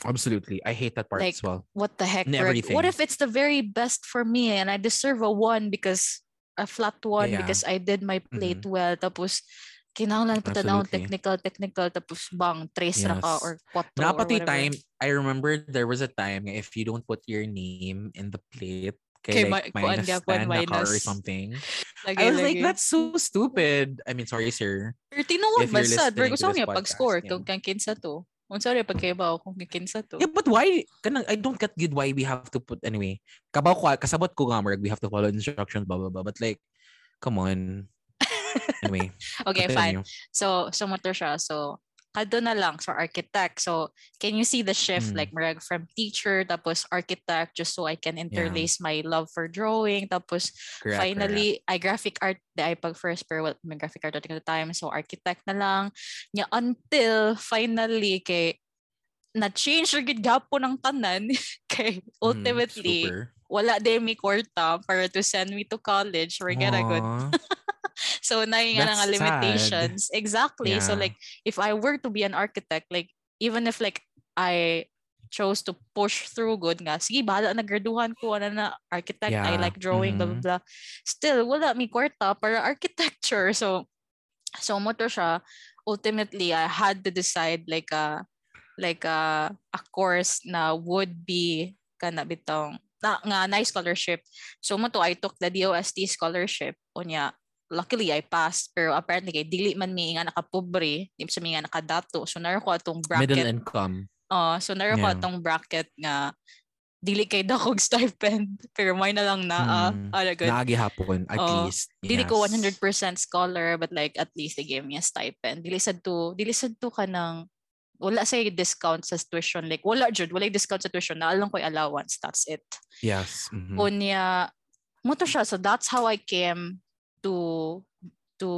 Absolutely. I hate that part Like, as well. What the heck? In Greg? What if it's the very best for me and I deserve a one because a flat one Yeah. because I did my plate mm-hmm. well tapos kinahanglan pa tanawon technical technical tapos bang trace ra ka Yes. or quattro or Napati whatever. time, I remember there was a time if you don't put your name in the plate, Kay kay like ma- minus gyapon, 10 na ka or something. Lagi, I was like, lagi. that's so stupid. I mean, sorry, sir. Or if you're man sad. Pero to gusto niya pag-score kung kang kinsa to. Unsa rin pagkaibaw kung kang kinsa to. Yeah, but why? Kanang, I don't get good why we have to put, anyway. Kabaw ko, kasabot ko nga, we have to follow instructions, blah, blah, blah. But like, come on. Anyway. Okay, fine. continue. So, so motor siya. So, kado na lang. So, architect. So, can you see the shift? Mm. Like, marag from teacher, tapos architect, just so I can interlace my love for drawing. Tapos, Correct, finally, I graphic art, di ay pag first pero well, may graphic art at the time. So, architect na lang. Nya, until, finally, kay, na-change rin gid gapo ng tanan. kay, correct. Mm, ultimately, super. wala din mi kwarta para to send me to college. We're gonna go Aw. So na nga That's nga sad. limitations. Exactly. So like if I were to be an architect, like even if like I chose to push through good nga. Sige, bahala na graduhan ko, ano na, architect, I like drawing, blah, blah, Mhm. blah. Still, wala mi kwarta para architecture. So, so mo to siya. Ultimately, I had to decide like a, like a, a course na would be kana bitong na, nga nice scholarship. So mo to, I took the DOST scholarship. Unya, luckily I passed pero apparently kay dili man mi nga nakapobre di sa mi nga nakadato so naro ko atong bracket Middle income. Oh, so naro ko Yeah. atong bracket nga dili kay dakog stipend pero may na lang naa Mm. ala good Naagi hapon, at Oo. least. dili ko Yes. 100% scholar but like at least they gave me a stipend dili sad to dili sad to ka ng wala sa discount sa tuition like wala jud wala discount sa tuition na lang ko allowance that's it Yes. mhm. Unya, mo to siya. So that's how I came to to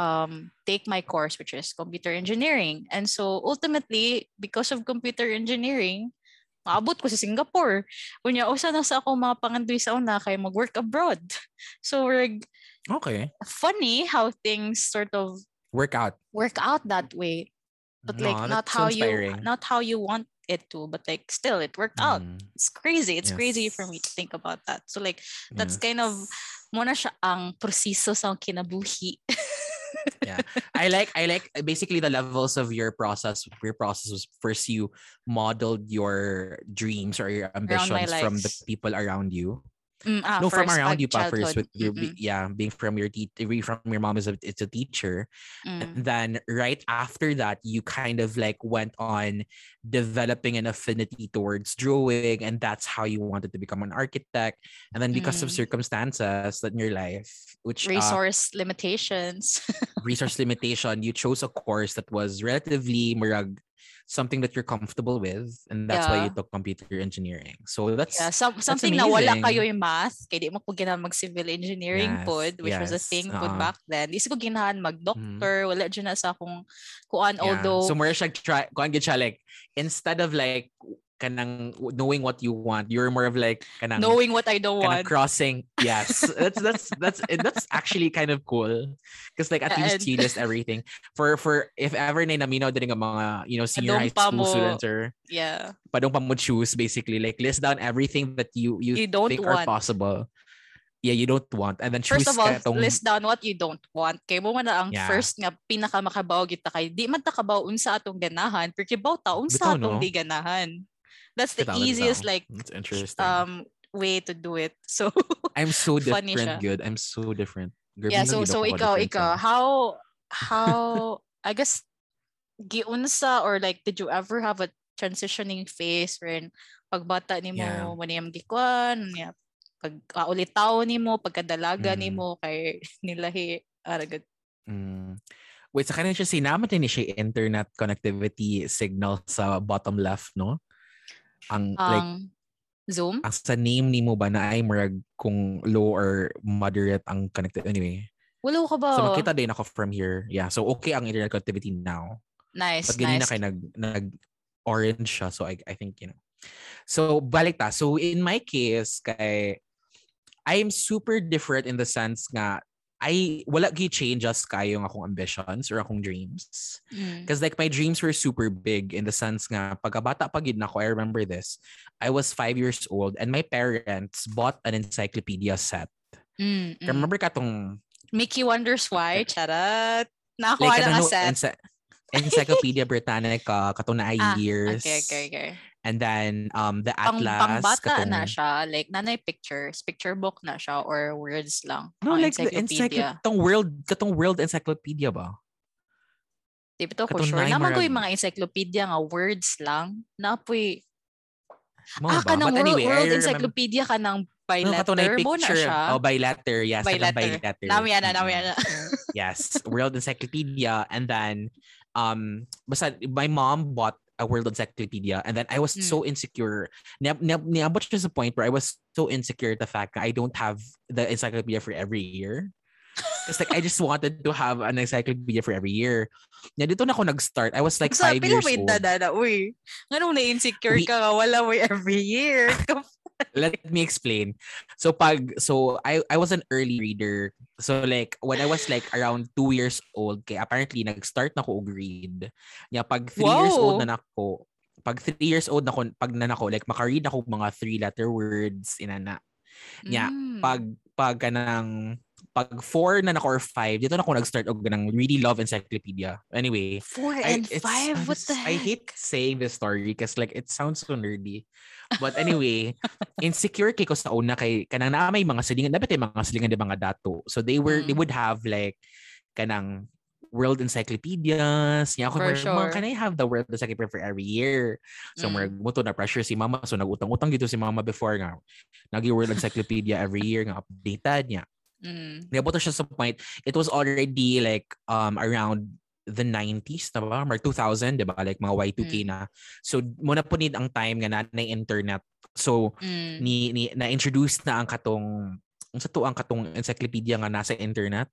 um, take my course, which is computer engineering. And so ultimately, because of computer engineering, maabot ko sa Singapore. Unya, usa na sa ako mga pangandoy sa una kay mag-work abroad. So like, Okay. funny how things sort of Work out. work out that way. But like not how you not how you want it to, but like still it worked out. Mm, It's crazy. It's crazy for me to think about that. So like that's yes. kind of muna siya ang proseso sa kinabuhi. I like I like basically the levels of your process. Your process was first you modeled your dreams or your ambitions from the people around you. Mm, ah, no, from around you pa first with be- yeah being from your te- from your mom is a, it's a teacher Mm. and then right after that you kind of like went on developing an affinity towards drawing and that's how you wanted to become an architect and then because of Mm. circumstances that in your life which uh, Resource limitations. resource limitation you chose a course that was relatively murag something that you're comfortable with and that's why you took computer engineering so that's yeah, some, something na wala amazing. kayo yung math, kaya di mo po ginahan mag-civil engineering Yes, pod, which was a yes, thing pod oo. back then. Di ko ginahan mag-doctor, wala dyan na sa akong kuan, Yeah. although so more siya try kuan gid siya like instead of like kanang knowing what you want you're more of like kanang knowing what I don't want. crossing yes that's that's that's and that's actually kind of cool because like at least you And- list everything for for if ever na naminaw din mga you know senior high school mo. students or Yeah. padong pa mo choose basically like list down everything that you you, You don't think are want. possible yeah you don't want and then choose First of all, tong- list down what you don't want. Kay mo man na ang Yeah. first nga pinaka makabaw kita kay di man ta kabaw unsa atong ganahan, pero kibaw ta unsa Bitaw, atong no? di ganahan. That's the Bitaw, bitaw. easiest like That's interesting um way to do it. So I'm so different good I'm so different Grabe yeah, so so ikaw ikaw sa- how how I guess giunsa or like did you ever have a transitioning phase wherein pagbata Yeah. mo maniyam gikuan niya pag uh, ulitaw nimo pagkadalaga Mm. nimo kay nilahi aragad Mm. Wait, sa kanina siya sinama din ni siya internet connectivity signal sa bottom left, no? Ang, like, ang Zoom ang sa name ni mo ba na ay murag kung low or moderate ang connectivity? Anyway, wala ka ba so makita din ako from here. Yeah, so okay ang internet connectivity now. nice But ganina nice kay nag, nag orange siya, so I, I think, you know. So, balik ta. So, in my case, kay, I am super different in the sense nga, I, wala gi changes kayo ang akong ambitions or akong dreams. Mm. Because like my dreams were super big in the sense nga pagkabata pa gid nako, I remember this. I was five years old and my parents bought an encyclopedia set. Mm, mm. Remember ka tong Mickey wonders why charat nakuha like na ano, nga set ency- Encyclopedia Britannica katong na Ah, years. okay okay okay And then um the pang Atlas pangbata katong na siya like nanay pictures picture book na siya or words lang No, ang like the encyclopedia. Katong world, katong world encyclopedia ba? di ba to ko sure naman ko yung mga encyclopedia nga words lang napoy Mo ah ba? kanang But world, anyway, world encyclopedia kanang by No, letter mo na picture. siya Oh, by letter. Yes, by letter by letter. nami na nami na yes, World Encyclopedia. And then, um, basta my mom bought a World Encyclopedia, and then I was Mm. so insecure. Ni- ni- Niabot siya sa point where I was so insecure at the fact that I don't have the encyclopedia for every year. It's like I just wanted to have an encyclopedia for every year. Yeah, dito na ako nag-start. I was like sa five years may old. dadada uy nganong na-insecure We- ka nga wala mo every year Let me explain. So pag so I I was an early reader. So like when I was like around two years old, kay apparently nag-start na ko og read. Nya pag three years old na nako, pag three years old na ko, pag nanako, like makaread ako mga three-letter words, inana. Yeah, Mm. pag pag kanang pag four na nako or five, dito na ako nag-start og ganang really love encyclopedia. Anyway, Four I- and it's- five? I'm What the heck? I hate saying this story because like it sounds so nerdy. But anyway, insecure kay ko sa una kay kanang naa may mga silingan, dapat ay mga silingan di mga dato. So they were they Mm. would have like kanang world encyclopedias. Nya ako For sure. can I have the world encyclopedia for every year? So Mm. mm. muto na pressure si mama so nagutang-utang dito si mama before nga. Nagi world encyclopedia every year nga updated niya. Mm. Niabot siya sa point, it was already like um around the 90s na ba? Or 2000, di ba? Like mga Y2K Mm. na. So, muna po need ang time nga na, na internet. So, Mm. ni, ni na-introduce na ang katong ang sa to ang katong encyclopedia nga nasa internet.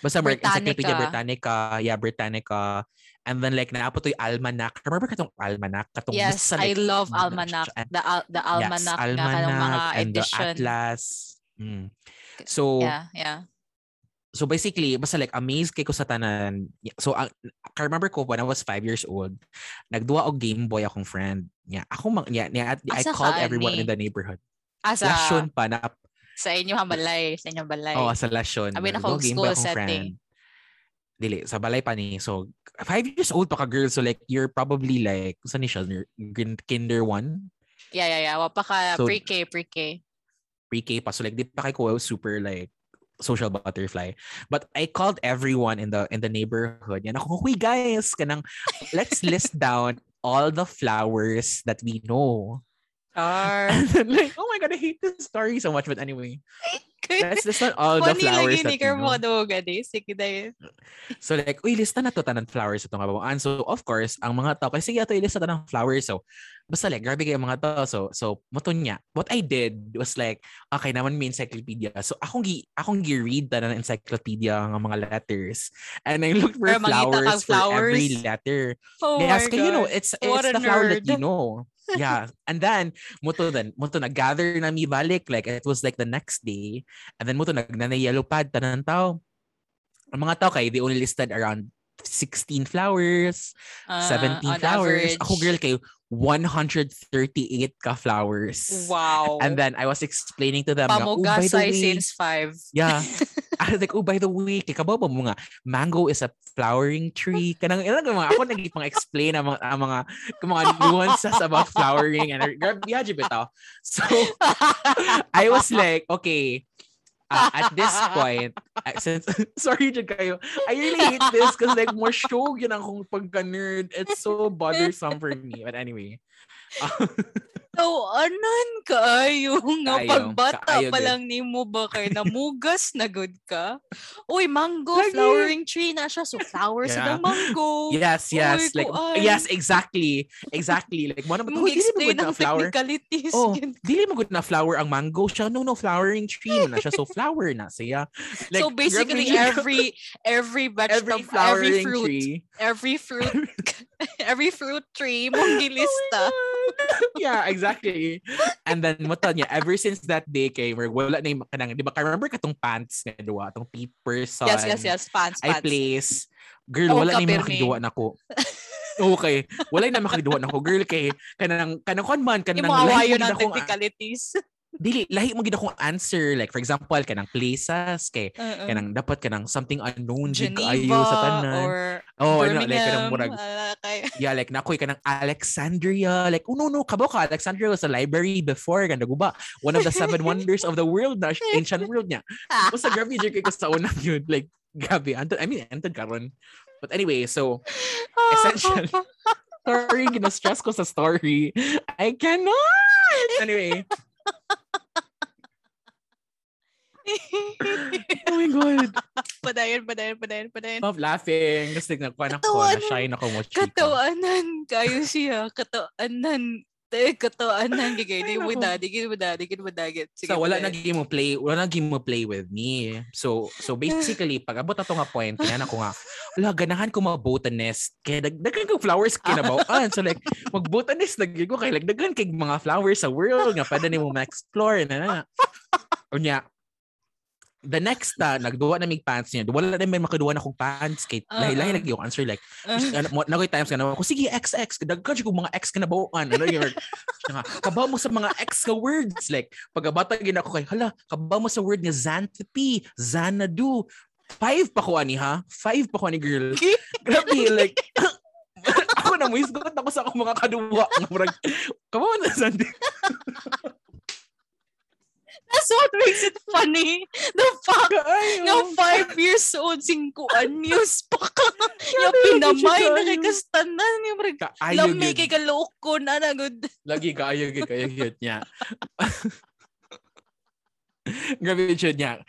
Basta mer Encyclopedia Britannica, yeah, Britannica. And then like naapot to yung almanac. Remember katong almanac? Katong Yes, I like, love na- almanac. The al- the almanac, yes, nga kanang mga and the edition. atlas. Mm. So, Yeah, yeah. so basically, basta like amazed kay ko sa tanan. So, ang I remember ko when I was five years old, nagduwa og Game Boy akong friend. Yeah, ako mang, yeah, yeah, I Asa called everyone ani? in the neighborhood. Asa Lasyon pa na, sa inyo balay, sa inyo balay. oh, sa Lasyon. Abi na Game school setting. Dili, sa balay pa ni. So, five years old pa ka girl. So, like, you're probably like, saan ni siya? Kin- Kinder one? Yeah, yeah, yeah. Wa pa ka So- pre-K, pre-K. pre-K pa. So like di pa kay ko super like social butterfly. But I called everyone in the in the neighborhood. Yan ako, "Huy guys, kanang let's list down all the flowers that we know." Char. Like, oh my god, I hate this story so much. But anyway, that's that's not all the flowers that ni we know. Sige. So like, uy, lista na to tanan flowers itong kababaan. So of course, ang mga tao, kasi sige, ito ilista ta ng flowers. So, basta like, grabe kayo mga to. So, so, muto niya. What I did was like, okay naman may encyclopedia. So, akong gi, akong gi-read ta ng encyclopedia ng mga letters. And I looked for Pero kang flowers, for every flowers? letter. Oh yes, my kaya you know, God. it's, What it's the flower that you nerd. know. Yeah. And then, muto then, muto nag-gather na mi balik. Like, it was like the next day. And then, muto nagnanay yellow pad, tanan tao. Ang mga tao kay, they only listed around 16 flowers, Ah, 17 on flowers. average. Ako girl kayo, 138 ka flowers. Wow. And then I was explaining to them, nga, oh, by the way, since five. yeah. I was like, oh, by the way, kabaw mo nga, mango is a flowering tree. Kanang, ilang mga, ako naging pang explain ang mga, ang mga, mga nuances about flowering and grabe, yeah, bitaw. So, I was like, okay, uh, at this point, I- since, sorry dyan kayo, I really hate this because like, more show yun akong pagka-nerd. It's so bothersome for me. But anyway. So, anan kaayo nga Kaayo, pagbata kaayo pa lang nimo ba kay namugas na good ka? Uy, mango, Lagi. flowering tree na siya. So, flowers Yeah. yeah. mango. Yes, yes. Uy, like, kuan. yes, exactly. Exactly. Like, mo oh, dili mo explain good na ang flower. technicalities. Oh, dili mo good na flower ang mango siya. No, no, flowering tree mo na siya. So, flower na siya. Like, so basically every every vegetable every flowering every fruit tree. every fruit every fruit tree mong gilista. Oh yeah, exactly. And then mo niya, ever since that day kay wala na yung kanang, di ba, ka remember katong pants nga duwa, atong paper son. yes, yes, yes, pants, I pants. place. Girl, Oo, wala na yung makakiduwa na ko. Okay. Wala na makakiduwa na ko. Girl, kay kanang kanang kanang Yung mga lahi awayo mo gid ng akong- technicalities. Dili lahi mo gid akong answer like for example kanang places kay Uh-uh. kanang dapat kanang something unknown jud kaayo sa tanan. or Oh, ano, like kanang murag kay- yeah, like nakoy ka ng Alexandria. Like, oh no, no, kabaw ka. Alexandria was a library before. Ganda guba. One of the seven wonders of the world na ancient world niya. Basta grabe dyan kayo sa una yun. Like, grabe. Antod, I mean, antod karon. But anyway, so, essentially, sorry, gina-stress ko sa story. I cannot! Anyway, oh my God. padayon, padayon, padayon, padayon. Stop laughing. Kasi nagpanak ko. Katawan. Na-shine ako mo, chika. Katawanan kayo siya. Katawanan. Te, katawanan. Gigay, di mo Ay, nako. dadi, gid mo dadi, gid mo dagit. Sige, so wala na game mo play, wala na game mo play with me. So so basically pag abot ato nga point kaya na ko nga wala ganahan ko mga botanist kaya dag daghan ko flowers kinabawaan. so like mag botanist lagi ko kay like daghan kay mga flowers sa world nga pwede nimo ma-explore na na. Unya the next ta nagduwa na mig pants niya wala na may makaduwa na kong pants kay Uh-uh. lahi lahi lagi yung answer like Uh, nagoy times ka na ako sige XX dagkan ko mga X ka na bawaan ano nga kabaw mo sa mga X ka words. Like pagabata gid ako kay hala kabaw mo sa word nga xanthopy xanadu. Five pa ko ani ha? Five pa ko ani girl. Grabe like ako na mo isgot ako sa akong mga kaduwa. Kabaw na xanthopy That's what makes it funny. The fact Kaayo. nga five years old, singkuan news pa ka. Yung pinamay, nakikastanan. Yung lami gyud. kay kaloko na nagod. Lagi kaayo gyud kayo gyud niya. Grabe yun niya.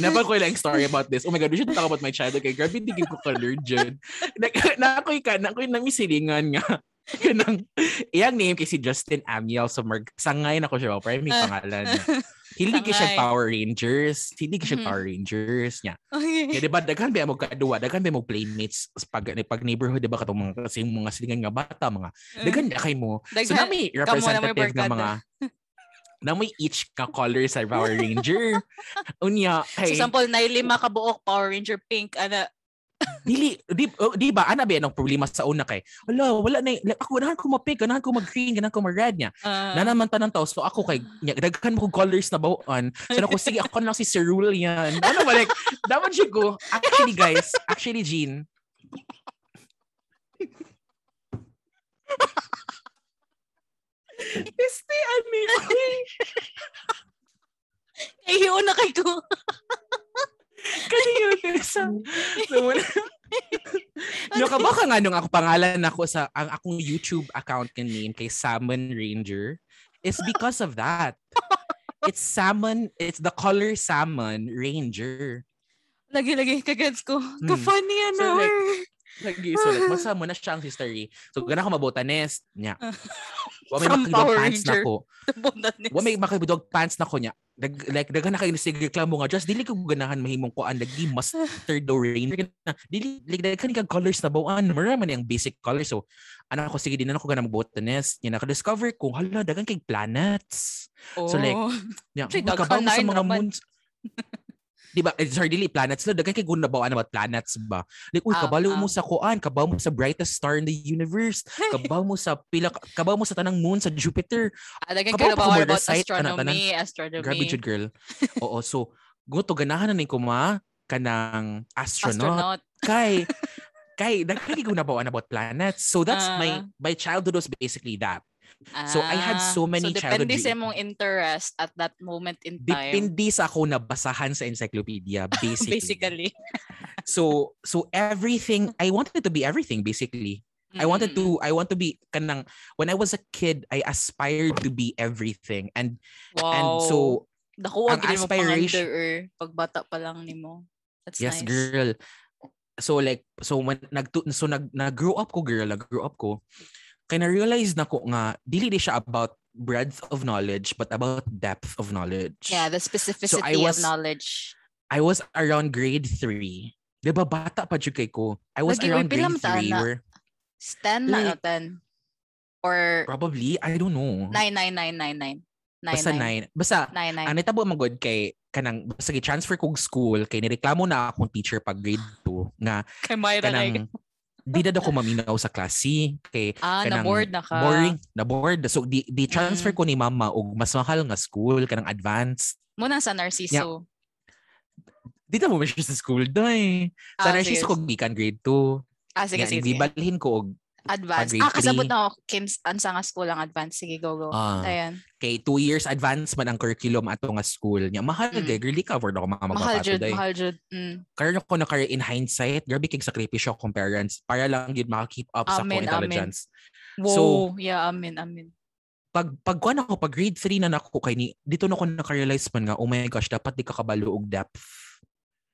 Never ko lang story about this. Oh my God, we should talk about my childhood. Kay grabe, di ko ka-learn dyan. Na, na ako'y ka, na ako'y namisilingan nga. Kanang, iyang name kay si Justin Amiel. So, mag, sangay na ko siya. Pero may pangalan niya. Hindi ka siya. Power Rangers. Hindi ka siya Mhm. Power Rangers niya. Okay. Kaya diba, daghan ba mo kaduwa, daghan ba mo playmates pag, pag neighborhood, diba, katong mga, kasi yung mga silingan nga bata, mga, daghan na kay mo. So, Daghan- na may kamo na may representative barkada. mga na may each ka color sa Power Ranger. Unya, So, kay, sample, na lima ka buok Power Ranger pink. Ana, dili, di, oh, di ba, ana ba ang problema sa una kay, wala, wala na, like, ako, ganahan ko ma-pink, ganahan ko mag-green, ganahan ko mag-red niya. uh, Na naman tanang tao, so ako kay, niya, daghan mo ko colors na bawaan. So ako, sige, ako na lang si Cerule yan. Ano ba, like, dapat siya ko, actually guys, actually Jean, Este, ano yun? ay, yun na kay ko. Kanina sa so, wala. no, kabaka nga nung ako pangalan ako sa ang akong YouTube account ka name kay Salmon Ranger is because of that. It's salmon, it's the color salmon ranger. Lagi-lagi, kagets ko. Hmm. Ka-funny ano. like, eh. Lagi, so like, masa mo na siyang history. So, gana ko mabotanes niya. Wa may Power pants na ko. Wa may makibidog pants na ko niya. Dag, like, dagan na kayo sige reklamo nga. Just, dili ko ganahan mahimong ko ang lagi mustard o ranger. Na, dili, like, dagan ka colors na bawaan. Mara man yung basic colors. So, ano ako, sige, din ako ganang mabotanes. Yan, nakadiscover ko, hala, dagan kay planets. So, like, Oh. Yeah, mo sa mga moons. Di ba? Eh, sorry, dili planets na. Daghan kay kung nabawaan about planets ba? Like, uy, Ah, kabalo ah. mo sa kuan, kabaw mo sa brightest star in the universe, kabaw mo sa pila, kabaw mo sa tanang moon sa Jupiter. Ah, Dagan Kabaw ka pa ko na murder about site, ano, astronomy, astronomy. Grabe jud girl. Oo, so guto ganahan na ni kuma kanang astronaut, Astronaut. kay kay daghan kay kung nabawaan about planets. So that's my Ah. my childhood was basically that. So, I had Ah, so many so childhood depende sa mong interest at that moment in time. Depende sa ako nabasahan sa encyclopedia basically. Basically. so so everything I wanted to be everything basically. I wanted to I want to be kanang when I was a kid I aspired to be everything and Wow. and so Dako, ang mo aspiration- pang pag bata pa lang nimo. That's yes nice. girl so like so when nag so nag nag-grow up ko girl nag-grow up ko kaya na-realize na ko nga dili di siya about breadth of knowledge but about depth of knowledge. Yeah, the specificity was- of knowledge. I was around grade 3. 'Di ba bata pa kay ko. I was Lagi, around grade man ta 3 na? where Stan na Like- 10. Or probably I don't know. 99999. Basta 9. Basta 99. ang nitabo magod kay kanang basta gi-transfer kog school kay nireklamo na akong teacher pag grade 2 nga Kay Myra kanang di na ako maminaw sa klase kay Ah, kanang na-board na ka. boring na bored so di di transfer Mm. ko ni mama og mas mahal nga school kanang advanced Muna sa Narciso. di na mo ba siya sa school doy sa Ah, Narciso ko gikan grade 2 Ah, sige, nga sige. sige. ko og Advance. Ah, kasabot na ako. Kims, ansa nga school ang advance. Sige, go, go. ah, Ayan. kay 2 years advance man ang curriculum ato nga school nya mahal Mm. kay girly covered ako mga Mahal magpapato jud, mahal jud. Mm. karon ako na karon in hindsight grabe kay sakripisyo akong parents para lang yun maka-keep up sa Amen, akong intelligence Wow. So- yeah, amin, amin. pag pag kuan ako pag grade 3 na nako kay ni dito na ko naka-realize man nga oh my gosh dapat di ka kabalo og depth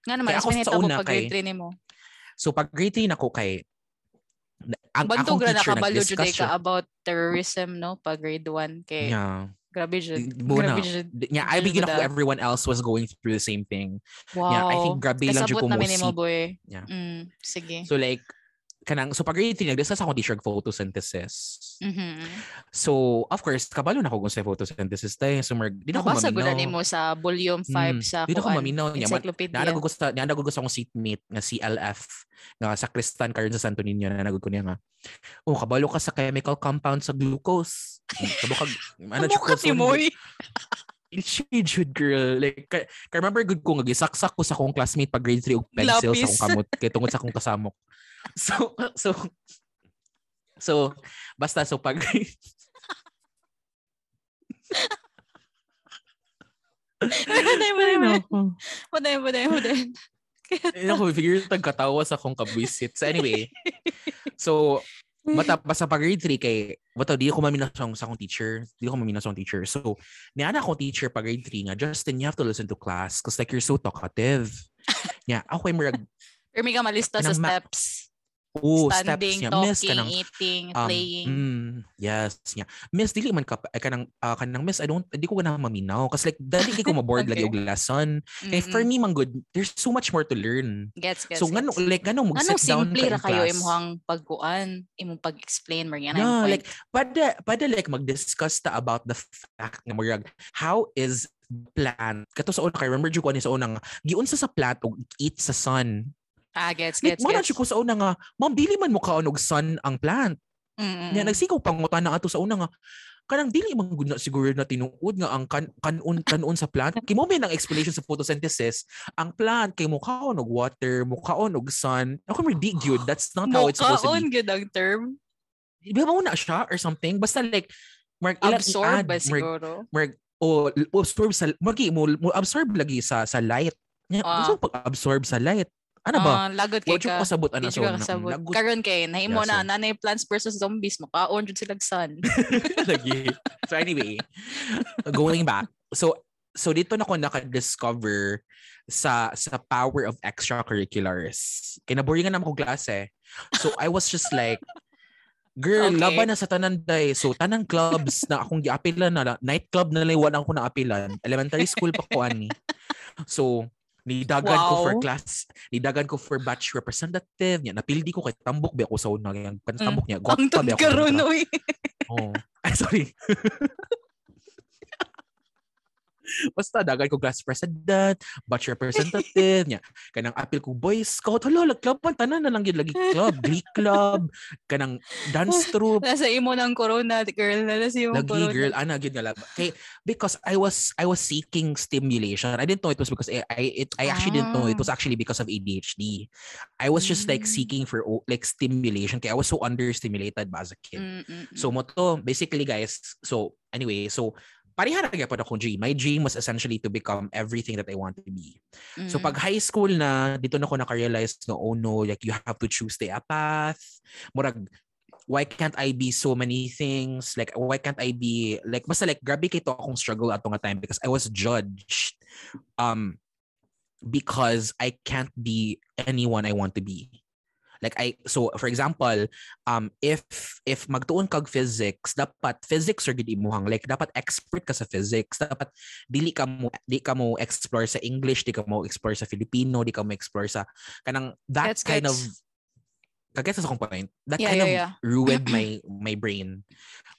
Nga naman, Kaya ako sa una pag grade kay- 3 nimo. so pag grade 3 nako kay na- ang Bantog akong teacher nakabalo jud nag-discuss siya about terrorism, no? Pag grade 1. Kay, yeah grabe jud. Muna. Grabe jud. Yeah I begin ako everyone else was going through the same thing Wow. yeah I think grabe lang jud Kasabot ko mo namin nimo, see boy. Yeah. Mm, sige. so like kanang so pag grade 3 nagdiscuss ako teacher og photosynthesis. Mhm. So of course kabalo na ako kung sa photosynthesis tayo so mag di na Nabasa gud maminaw. mo sa volume 5 Mm, sa di na kuan, maminaw niya. Naana ko gusto, naana ko gusto akong seatmate nga CLF nga sa Kristan karon sa Santo Niño na nagud ko niya nga. Oh, kabalo ka sa chemical compound sa glucose. Kabo kag ano ka, Timoy. Shade should girl. Like, ka, ka remember good ko nga gisaksak ko sa akong classmate pag grade 3 og pencil Lapis. sa akong kamot kay tungod sa akong kasamok. So so so basta so pag Muday, muday, muday. Muday, muday, muday. Ayun ako, figure tag katawa sa akong kabwisit. So anyway, so matapos sa pag grade 3 kay Bato, di ko maminaw sa akong teacher. Di ko akong teacher. So, niana akong teacher pag grade 3 nga, Justin, you have to listen to class because like you're so talkative. yeah, ako yung murag, Pero may ka malista sa ma- steps. Oh, steps Standing, niya. talking, Miss, kanang, eating, um, playing. mm, yes, niya. Miss, dili man ka, ay, kanang, ah, kanang, miss, I don't, di ko ganang maminaw. Kasi like, dali kay ko maboard lagi Okay. og lesson. Kaya for Mm-mm. me, man good, there's so much more to learn. Gets, gets, so, ngano, gets. like, ngano, mag-sit down simple ka ra kayo imuhang pagkuan, imong pag-explain Yeah, point. like pada pada like mag-discuss ta about the fact nga murag how is plant kato sa una kay remember jud ko ani sa una nga giunsa sa plant og eat sa sun. Ah, gets, Like, gets, mo na gets. ko sa una nga mambili man mo kaon og sun ang plant. Nya nagsigaw pangutan na ato sa una nga kanang dili man gud na siguro na tinuod nga ang kan kanon kanon sa plant kay mo may nang explanation sa photosynthesis ang plant kay mo kaon og water mo kaon og sun ako di gyud that's not how it's supposed to be gyud ang term. di ba mo na siya or something basta like mark Absorb i-add, ba mark- siguro? o o absorb sa magi mo, mo absorb lagi sa sa light. Nya, Ah. gusto mo pag-absorb sa light. Ano ba? Ah, lagot kay ka. ko sabot ana Di sa ka una. kasabot. Lagot Karon kay nahimo Yeah, na so- nanay plants versus zombies makaon jud sila sun. lagi. So anyway, going back. So so dito na ko naka-discover sa sa power of extracurriculars. Kinaboringan naman ko klase. So I was just like Girl, Okay. laban na sa tanan day. So tanang clubs na akong giapilan na night club na lang wala ko na apilan. Elementary school pa ko ani. So nidagan ko for Wow. class, nidagan ko for batch representative niya. Napildi ko kay tambok ba ako sa una yang kan tambok niya. Mm. Ang sa- oy. Oh. Ay, sorry. Basta dagan ko class president, batch representative niya. Kanang apil ko boy scout, hala club man tanan na lang yun lagi club, glee club, kanang dance troupe, Nasa imo ng corona girl na nasa imo lagi corona. girl ana gyud nga lab. Kay because I was I was seeking stimulation. I didn't know it was because I I, it, I actually didn't know it Ah. was actually because of ADHD. I was just like Mm. seeking for oh, like stimulation kay I was so understimulated ba as a kid. Mm, mm, mm. So mo to, basically guys, so anyway, so parihara gyapon akong dream. My dream was essentially to become everything that I want to be. So Mm. pag high school na, dito na ko naka-realize na oh no, like you have to choose the path. Murag why can't I be so many things? Like why can't I be like basta like grabe kay to akong struggle nga time because I was judged um because I can't be anyone I want to be. Like I so for example, um if if magtuon kag physics, dapat physics or gid imuhang like dapat expert ka sa physics, dapat dili ka mo di ka mo explore sa English, di ka mo explore sa Filipino, di ka mo explore sa kanang that Gets, kind of gets. kagets sa akong point. That Yeah, kind yeah, of yeah. ruined my my brain.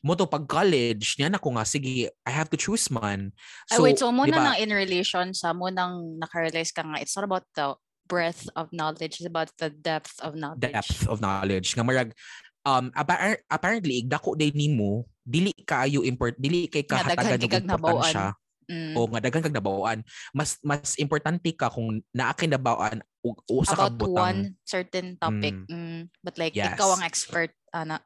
Mo to pag college, niya na ko nga sige, I have to choose man. Ay, wait, so muna di ba, nang in relation sa munang naka-realize ka nga, it's not about the breadth of knowledge, it's about the depth of knowledge. depth of knowledge nga marag um appa- apparently igdako day nimo dili kaayo import dili kay kahatagan nabawaan. importansya Mm. o nga daghan kag nabawaan mas mas importante ka kung naa kay nabawaan o, o sa about kabutang one certain topic. Mm. But like, ikaw Yes. ang expert, ana.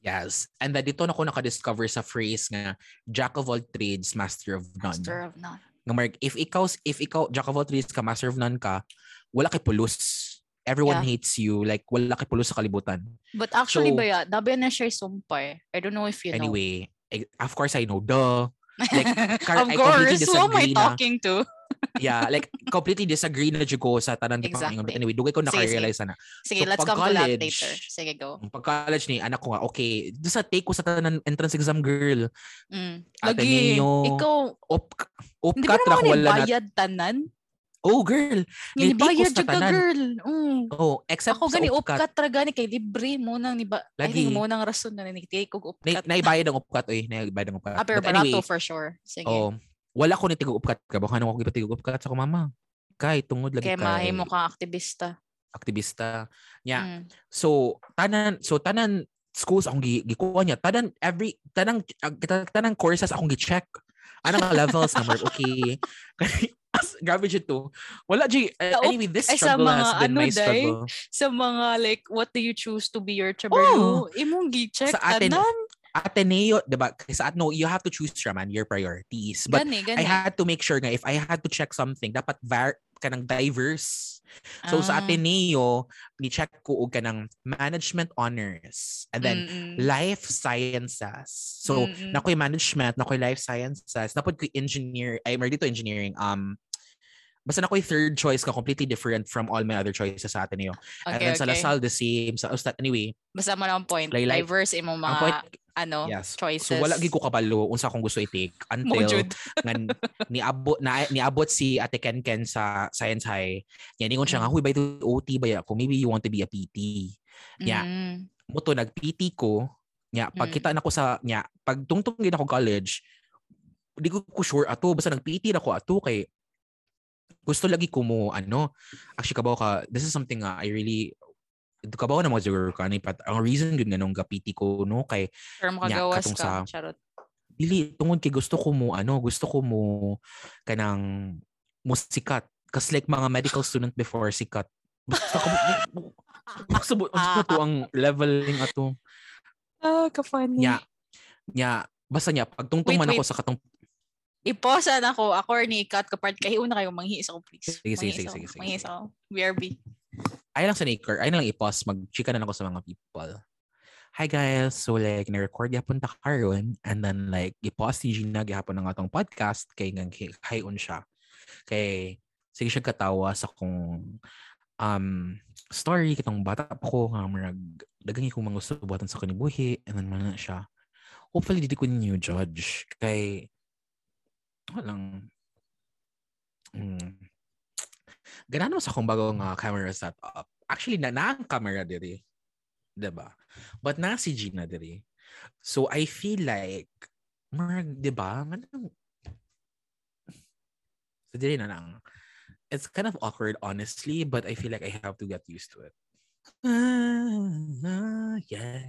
yes and then dito na ko naka-discover sa phrase nga jack of all trades master of none Master of none. nga marag if ikaw if ikaw jack of all trades ka master of none ka wala kay pulos everyone Yeah. hates you like wala kay pulos sa kalibutan But actually, So- ba ya, dabi na siya sumpay. I don't know if you know. anyway eh, of course I know duh like, kar- of I course, who am I na- talking to? yeah, like completely disagree na ko sa tanan di Exactly. But anyway, dugay ko naka-realize na. Sige, So, let's come to that college, later. Sige, go. Pag college ni anak ko nga, okay, doon sa take ko sa tanan entrance exam girl. Mm. Lagi, ninyo, ikaw, Op hindi ba opkat ra naman ko wala na. bayad tanan? Oh, girl. Nibayad na jud ka girl. Mm. Oh, except Ako gani upkat. ra gani kay libre mo nang niba. I Lagi. mo nang rason na nitake og Na, upkat. naibayad ang upkat, oy. Naibayad ang upkat. Ah, pero But barato anyway, for sure. Sige. oh, wala ko ni tigog upkat ka. Baka nang ako gipatigog upkat sa ko, mama. Kay, tungod lagi kay kay mahimo kang aktivista. aktivista. Yeah. Mm. So, tanan, so tanan schools akong gi- gikuha niya. Tanan, every, tanang, ah, ta- tanang courses akong gi-check. Anong levels number, okay. As, grabe siya to. Wala, G. uh, Sa anyway, this ay, sa struggle has mga been ano, my day? struggle. Sa mga like what do you choose to be your trabaho? Imong gi-check Sa atin. Ateneo, diba? Kasi at no, you have to choose raman your priorities. But gani, gani. I had to make sure nga if I had to check something, dapat var kanang diverse. So sa Ah. Ateneo, ni-check ko og kanang management honors and then Mm-mm. life sciences. So Mm-mm. nakoy management, nakoy life sciences, napod ko engineer, ay mer dito engineering um Basta nakoy third choice ka completely different from all my other choices sa Ateneo. and okay, then sa okay. LaSalle the same. Sa Ustat anyway, Basta mo lang point. Like, Diverse imong ang mga point ano, yes. choices. So wala gid ko kabalo unsa akong gusto i-take until Mojud. nga niabot na niabot si Ate Ken Ken sa Science High. Yan ingon siya nga, huy by the OT ba ako? Maybe you want to be a PT. Yeah. Mm. Mo to nag-PT ko. Nya pag Mm. na ko sa nya pag tungtong gid ako college, di ko ko sure ato basta nag-PT na ko ato kay gusto lagi ko mo ano actually kabaw ka this is something nga I really kabaw na mga siguro ka ni pat ang reason gud nga nung ga-PT ko no kay Pero Nya, makagawas katong ka. sa- Charot. dili tungod kay gusto ko mo ano gusto ko mo kanang mo sikat kas like mga medical student before sikat basta ko gusto mo to ang leveling ato Ah, ka-funny. nya nya basta nya pagtungtong man ako sa katong Iposa na ko. Ako or ni Kat kapart. Kahi una kayo manghis ako, please. Sige, sige, sige, ako, sige, sige, Manghis sige. ako. BRB. Ay lang sa Naker ay na lang i-pause mag-chika na lang ako sa mga people Hi guys, so like na-record yapon ta karon and then like i-pause si Gina gihapon ng atong podcast kay nga hayon siya. Kay sige siya katawa sa kung um story kitong bata pa ko nga marag dagang ko mga gusto buhatan sa kanibuhi and then man siya. Hopefully didi ko ninyo judge kay walang mm, Ganaan mo sa kung bago nga camera setup. Actually, na na ang camera diri. 'Di ba? But na si Gina diri. So I feel like marag, 'di ba? Manang So diri na lang. It's kind of awkward honestly, but I feel like I have to get used to it. Ah, yeah.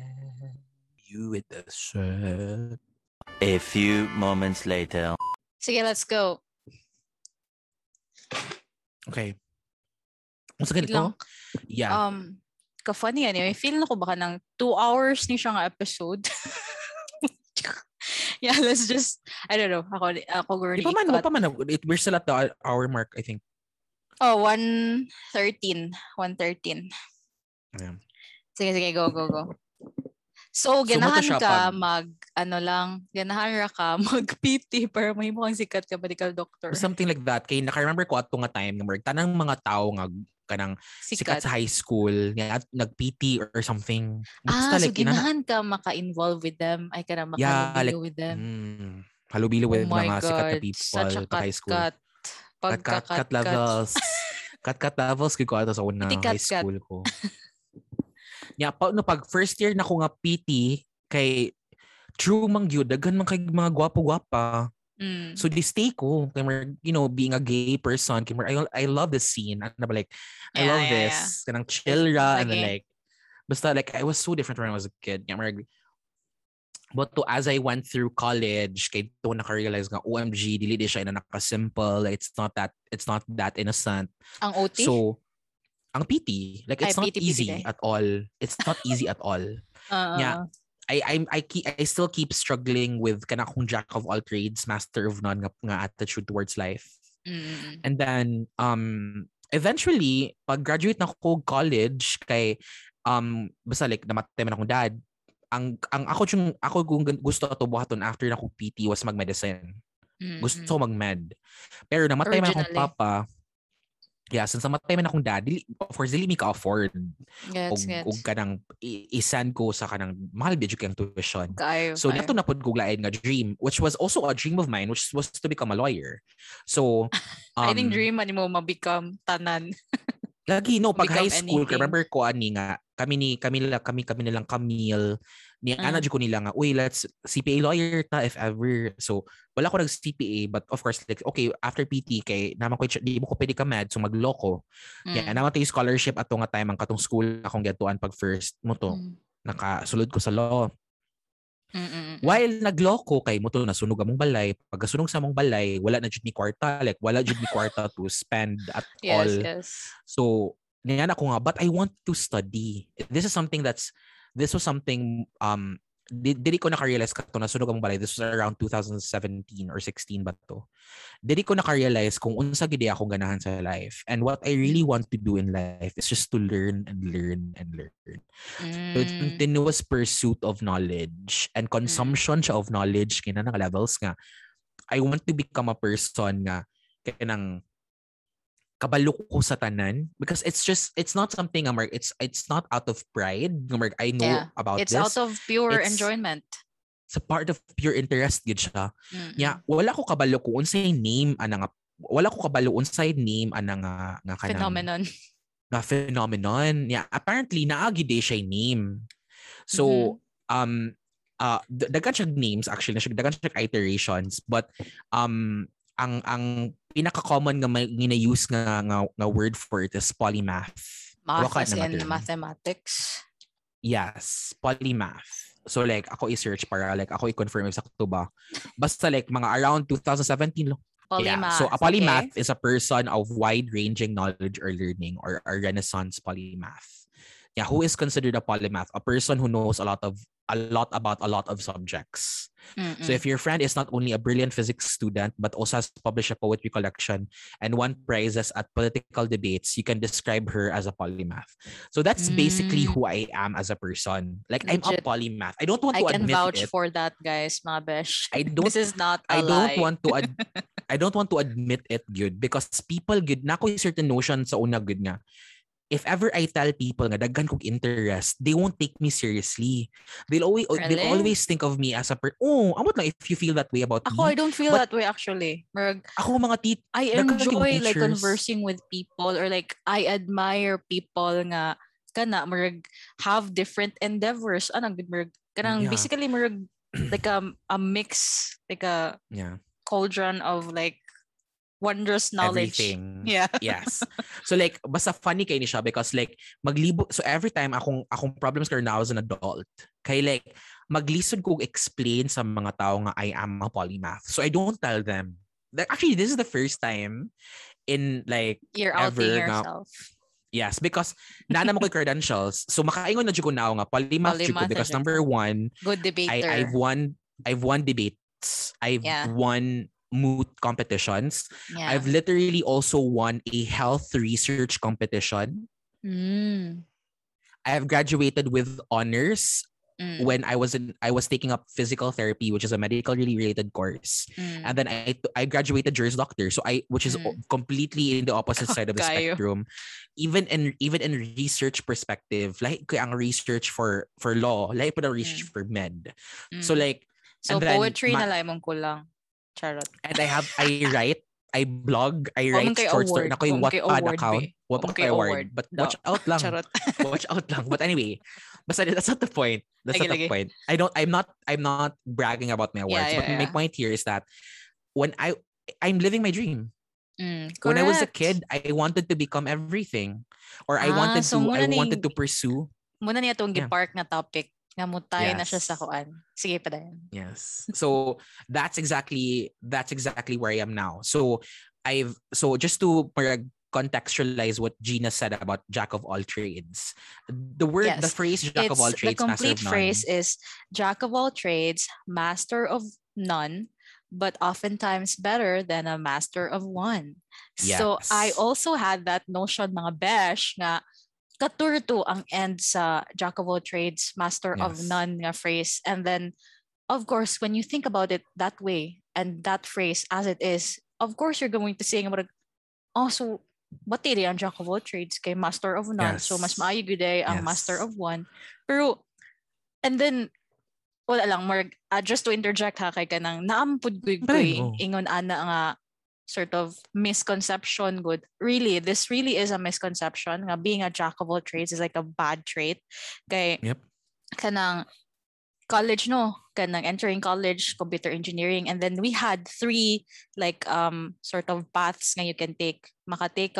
You with the shirt. A few moments later. So yeah, let's go. Okay. Wait ganito? lang. Yeah. Um, ka-funny yan. eh. Feel na ko baka ng two hours ni siya nga episode. yeah, let's just, I don't know. Ako, ako guro Di pa man, pa man, it, we're still at the hour mark, I think. Oh, 113. 113. Ayan. Sige, sige, go, go, go. So, So, ganahan siya ka mag, ano lang, ganahan ra ka mag-PT para may mukhang sikat ka medical doctor. Something like that. Kay naka-remember ko ato nga time nga marag tanang mga tao nga kanang sikat, Sikat. sa high school nga at nag-PT or something. Ah, Basta so like, inana- ganahan ka maka-involve with them. Ay, ka na Yeah, makalubilo like, with them. Mm, halubilo oh with mga sikat na God. people Such a sa high school. cut-cut. Cut, cut, cut Pagka-cut-cut. levels. cut, cut levels ko ato sa unang cut, high cut. school ko. yeah, pa, no, pag first year na ko nga PT, kay true mang gyud daghan man kay mga gwapo-gwapa. Mm. So they stay ko. Kay you know, being a gay person, kay I, I love this scene. Ano ba like, I Yeah, love yeah, this. Kanang chill ra and then like, basta like, I was so different when I was a kid. Kaya marag, but to as I went through college, kay to naka-realize nga, OMG, dili di siya na naka-simple. It's not that, it's not that innocent. Ang OT? So, ang PT, like, Ay, it's not PT, PT easy day. at all. It's not easy at all. Ah, yeah. ah, I I I keep I still keep struggling with kana akong jack of all trades, master of none nga, nga attitude towards life. Mm. And then um eventually pag graduate na ako college kay um basta like namatay man akong dad. Ang ang ako yung ako kung gusto ato buhaton after na akong PT was mag-medicine. Mm, Gusto ko mag-med. Pero namatay man akong papa. Yeah, since namatay man akong dad, dili, of course, dili mi ka-afford. Og, Gets, gets. og kanang, i- isend ko sa kanang mahal bidyo kang tuition. Kayo, So, kayo. nato na pod guglain nga dream, which was also a dream of mine, which was to become a lawyer. So, I think um, dream man mo ma-become tanan. Lagi no pag Become high school anything. remember ko ani nga kami ni kami nila kami kami nilang Camille ni Mm. ana ko nila nga uy let's CPA lawyer ta if ever so wala ko nag CPA but of course like okay after PT kay naman ko di mo ko pwede ka med so magloko yeah Mm. naman tayo scholarship ato nga time ang katong school akong gatuan pag first mo to Mm. nakasulod ko sa law Mm, mm, mm. while nagloko kay mo to nasunog among balay pag sunog sa among balay wala na jud ni kwarta like wala jud ni kwarta to spend at Yes, all yes. So, niyan ako nga, but I want to study. This is something that's, this was something, um, di, dili ko nakarealize ka to na sunog ang balay. This was around 2017 or 16 ba to. Dili ko nakarealize kung unsa gid akong ganahan sa life. And what I really want to do in life is just to learn and learn and learn. So it's Mm. continuous pursuit of knowledge and consumption siya of knowledge kina nga levels nga I want to become a person nga kanang kabalo ko sa tanan because it's just it's not something nga Mark, it's it's not out of pride nga Mark, I know Yeah, about It's this out of pure It's- enjoyment. it's a part of pure interest gid siya Mm, yeah wala ko kabalo kung unsay name ana nga wala ko kabalo unsay name ana nga nga mm. kanang Phenomenon. na phenomenon. Yeah, apparently naagi day siya name. So um uh d- daghan siya names actually, siya daghan siya iterations but um ang ang pinaka-common nga may gina-use nga, nga nga word for it is polymath. Math Waka as in mathematics. Yes, polymath. So like ako i-search para like ako i-confirm sakto ba. Basta like mga around 2017 lo. Yeah. Polymath. So a okay. polymath is a person of wide-ranging knowledge or learning or a renaissance polymath. Yeah, who is considered a polymath? A person who knows a lot of a lot about a lot of subjects. Mm-mm. So if your friend is not only a brilliant physics student but also has published a poetry collection and won prizes at political debates, you can describe her as a polymath. So that's basically Mm. who I am as a person. Like I'm a polymath. I don't want to. I to can vouch it. for that, guys, mga besh. I don't This is not a I don't want to ad- I don't want to admit it good because people good na ko certain notion sa una good nga. If ever I tell people nga daghan kog interest, they won't take me seriously. They'll always they'll Really? always think of me as a per Oh, amot lang if you feel that way about Ako, me. I don't feel But- that way actually. Merg, Ako mga tit I enjoy like conversing with people or like I admire people nga kana merg have different endeavors. Ano gud merg kanang Yeah. basically merg like a, a mix like a yeah, cauldron of like wondrous knowledge. everything. Yeah. yes. So like basta funny kay ni siya because like maglibo so every time akong akong problems karon now as an adult kay like maglisod ko explain sa mga tao nga I am a polymath. So I don't tell them. That actually this is the first time in like You're outing Ever nga- yourself. yes because nana mo ko'y credentials. So makaingon na ko now nga polymath ko Polymath na because number one Good debater. I I've won I've won debates. I've Yeah. won moot competitions. yeah. I've literally also won a health research competition. Mm. I have graduated with honors Mm. when I was in I was taking up physical therapy, which is a medically related course. Mm. And then I I graduated Juris Doctor, so I which is Mm. completely in the opposite side of the Kayo. spectrum. Even in even in research perspective, like ang research for for law, like pa research for med. So Mm. like so then poetry ma- na lang mong kulang. Charot. and I have I write I blog, I write kay short story. award. Na ko yung Wa man kay Wattpad account. be. Wa Wa pa man kay kay award. award. But No. watch out lang. Charot. watch out lang. But anyway, basta that's not the point. That's not the point. I don't. I'm not. I'm not bragging about my awards. Yeah, but yeah, my point here is that when I I'm living my dream. Mm, When I was a kid, I wanted to become everything, or I Ah, wanted so to. I wanted to pursue. Muna niya itong Yeah. gipark na topic. Nga mutay na siya sa Yes. kuan. Sige pa dayon. Yes. So that's exactly that's exactly where I am now. So I've so just to contextualize what Gina said about jack of all trades. The word the Yes. phrase jack of all It's, the trades master complete of none. phrase is jack of all trades, master of none, but oftentimes better than a master of one. So I Yes. also had that notion mga besh nga katurto ang end sa jack of all trades, master of Yes. none nga phrase. And then of course when you think about it that way and that phrase as it is, of course you're going to say nga murag, oh so bati di ang jack of all trades kay master of none. So mas Yes. maayo gyud ay ang Yes. master of one. Pero and then wala lang more uh, just to interject ha kay kanang naampud guy Bye, oh. ingon ana nga sort of misconception good. Really, this really is a misconception nga being a jack of all trades is like a bad trait. Kay Yep. kanang college no kanang entering college computer engineering and then we had three like um sort of paths nga you can take makatake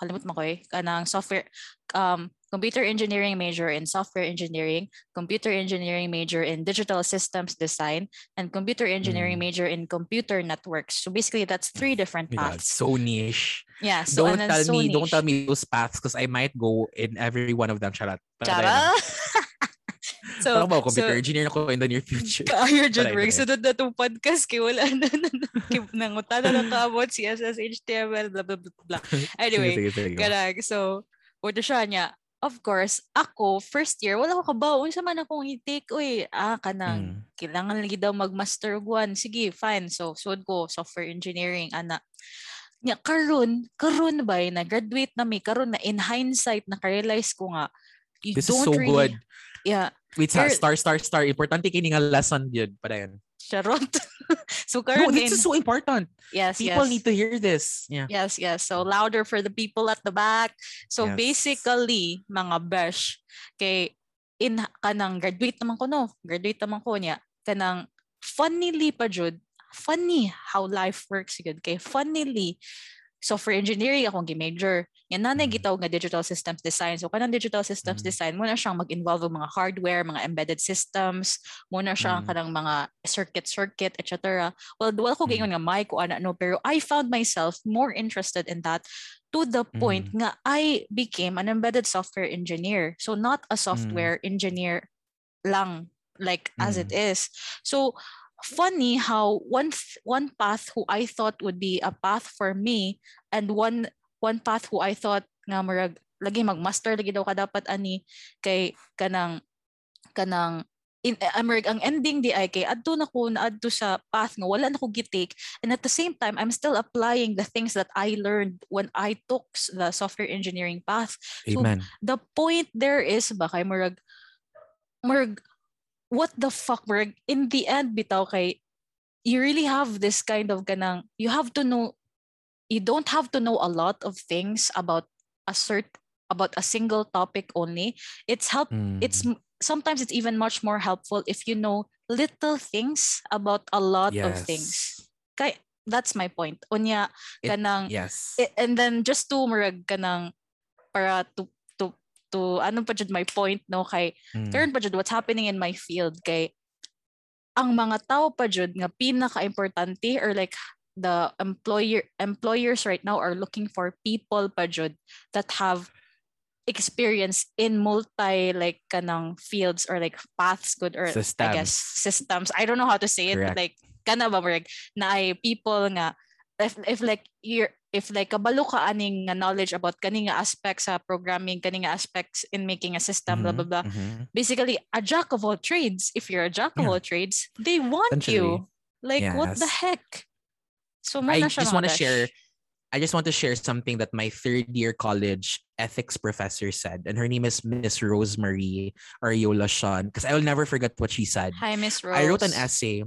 kalimut mo ko eh kanang software um computer engineering major in software engineering computer engineering major in digital systems design and computer engineering Mm. major in computer networks so basically that's three different Oh paths so niche. yeah so don't tell so me, don't tell me those paths because I might go in every one of them. Charat. So Talk about computer so- engineer ako in the near future. Kaya dyan, Rick. Sunod na itong podcast kay wala na nangutan na ka about CSS, HTML, blah, blah, blah, blah. Anyway, sige, sige, sige. karag. So, wala siya niya. Of course, ako, first year, wala ko kabaw. Unsa man akong i-take, uy, ah, kanang, Mm. kailangan lagi daw mag-master of one. Sige, fine. So, suod ko, software engineering, ana. Nya, karon, karon ba, na graduate na may, karon na in hindsight, na-realize ko nga, you This is don't so really, good. Yeah, Wait, sa- star, star, star. Importante kini nga lesson yun. Para yan. Charot. so, No, karon this is so important. yes, People yes. need to hear this. Yeah. Yes, yes. So louder for the people at the back. So Yes. basically, mga besh, kay in kanang graduate naman ko no, graduate naman ko niya, kanang funnily pa jud, funny how life works yun. Kay funnily, software engineering akong gi-major. Yan nanay Mm. gitaw nga digital systems design. So kanang digital systems Mm. design, muna siyang mag-involve mga hardware, mga embedded systems, muna siya Mm. kanang mga circuit circuit, etc. Well, wala ko Mm. gingon nga may ko ana no, pero I found myself more interested in that to the point nga I became an embedded software engineer. So not a software engineer lang like as it is. So funny how one one path who I thought would be a path for me and one one path who I thought nga murag lagi magmaster lagi daw ka dapat ani kay kanang kanang in eh, amurag ang ending di ay kay adto na ko na adto sa path nga wala na ko gitake and at the same time I'm still applying the things that I learned when I took the software engineering path So, Amen. the point there is ba kay murag murag what the fuck murag in the end bitaw kay you really have this kind of kanang you have to know you don't have to know a lot of things about a cert about a single topic only. It's help it's Mm. m- sometimes it's even much more helpful if you know little things about a lot of things. Kay that's my point. Unya It- kanang Yes. I- and then just to murag kanang para to to ano pa jud my point no? Kay Mm. karon pa jud what's happening in my field? Kay ang mga tao pa jud nga pinaka-importante or like the employer employers right now are looking for people pa jud that have experience in multi like kanang fields or like paths good or I guess systems. I don't know how to say it but like kana ba murag na ay people nga if if like you're if like kabalo ka aning knowledge about kani nga aspects sa programming kani nga aspects in making a system blah blah Mhm, blah mhm. basically a jack of all trades if you're a jack of Yeah. all trades they want you like what the heck so I just want to share. I just want to share something that my third year college ethics professor said, and her name is Miss Rosemary Ariola Sean. Because I will never forget what she said. hi miss rose I wrote an essay.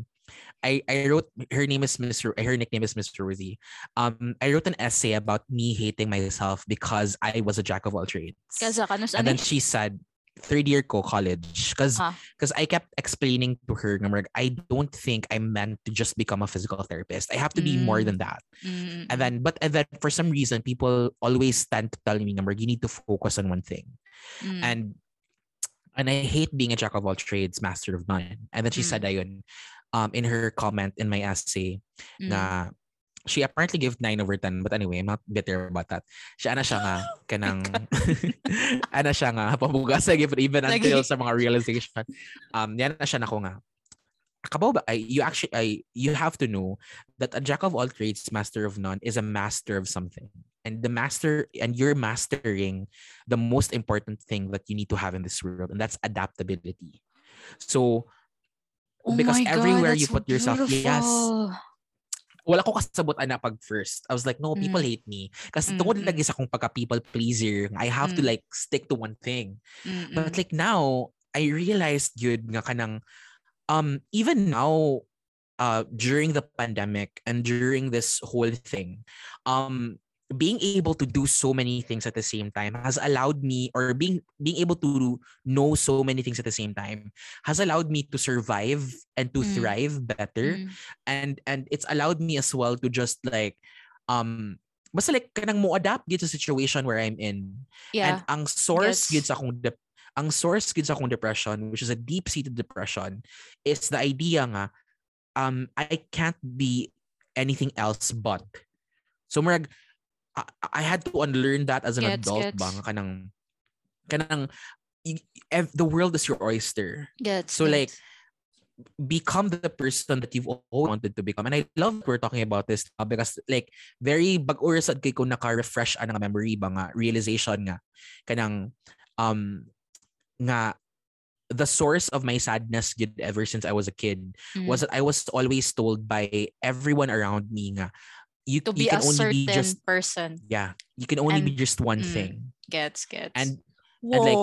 I, I wrote her name is Miss Ro- her nickname is Miss Rosie. Um, I wrote an essay about me hating myself because I was a jack of all trades. And then she said, third year ko college, because Ah. because I kept explaining to her, I don't think I'm meant to just become a physical therapist. I have to be more Mm. than that. Mm, And then, but and then for some reason, people always tend to tell me, you need to focus on one thing. mm, And and I hate being a jack of all trades, master of none. And then she Mm. said ayun, um, in her comment in my essay, mm. na she apparently gave 9 over 10. But anyway, I'm not bitter about that. Siya, ana siya nga, kanang, ana siya nga, pabuga sa give even until sa mga realization. Um, yan na siya na ko nga. Kabaw ba, you actually, ay, you have to know that a jack of all trades, master of none, is a master of something. And the master, and you're mastering the most important thing that you need to have in this world, and that's adaptability. So, Oh because God, everywhere you so put yourself, yes, wala ko kasabot na pag first. I was like, no, people Mm. hate me. Kasi Mm, tungkol lagi sa akong pagka people pleaser, I have to Mm. like stick to one thing. Mm-mm. But like now, I realized yun nga kanang um even now uh during the pandemic and during this whole thing, um being able to do so many things at the same time has allowed me or being being able to know so many things at the same time has allowed me to survive and to Mm. thrive better Mm. and and it's allowed me as well to just like um basta like kanang mo adapt gid sa situation where I'm in yeah. and ang source gid sa akong dep- ang source gid sa akong depression which is a deep seated depression is the idea nga um I can't be anything else but so murag I, I had to unlearn that as an Gets, adult gets. ba kanang kanang the world is your oyster Gets, So, like, become the person that you've always wanted to become. And I love that we're talking about this now because like very bag-urasad kay ko naka-refresh ang memory ba nga realization nga kanang um nga the source of my sadness ever since I was a kid Mm. was that I was always told by everyone around me nga you, to you be a can only certain be just person. yeah you can only be just one mm. thing Gets, gets. and and, like,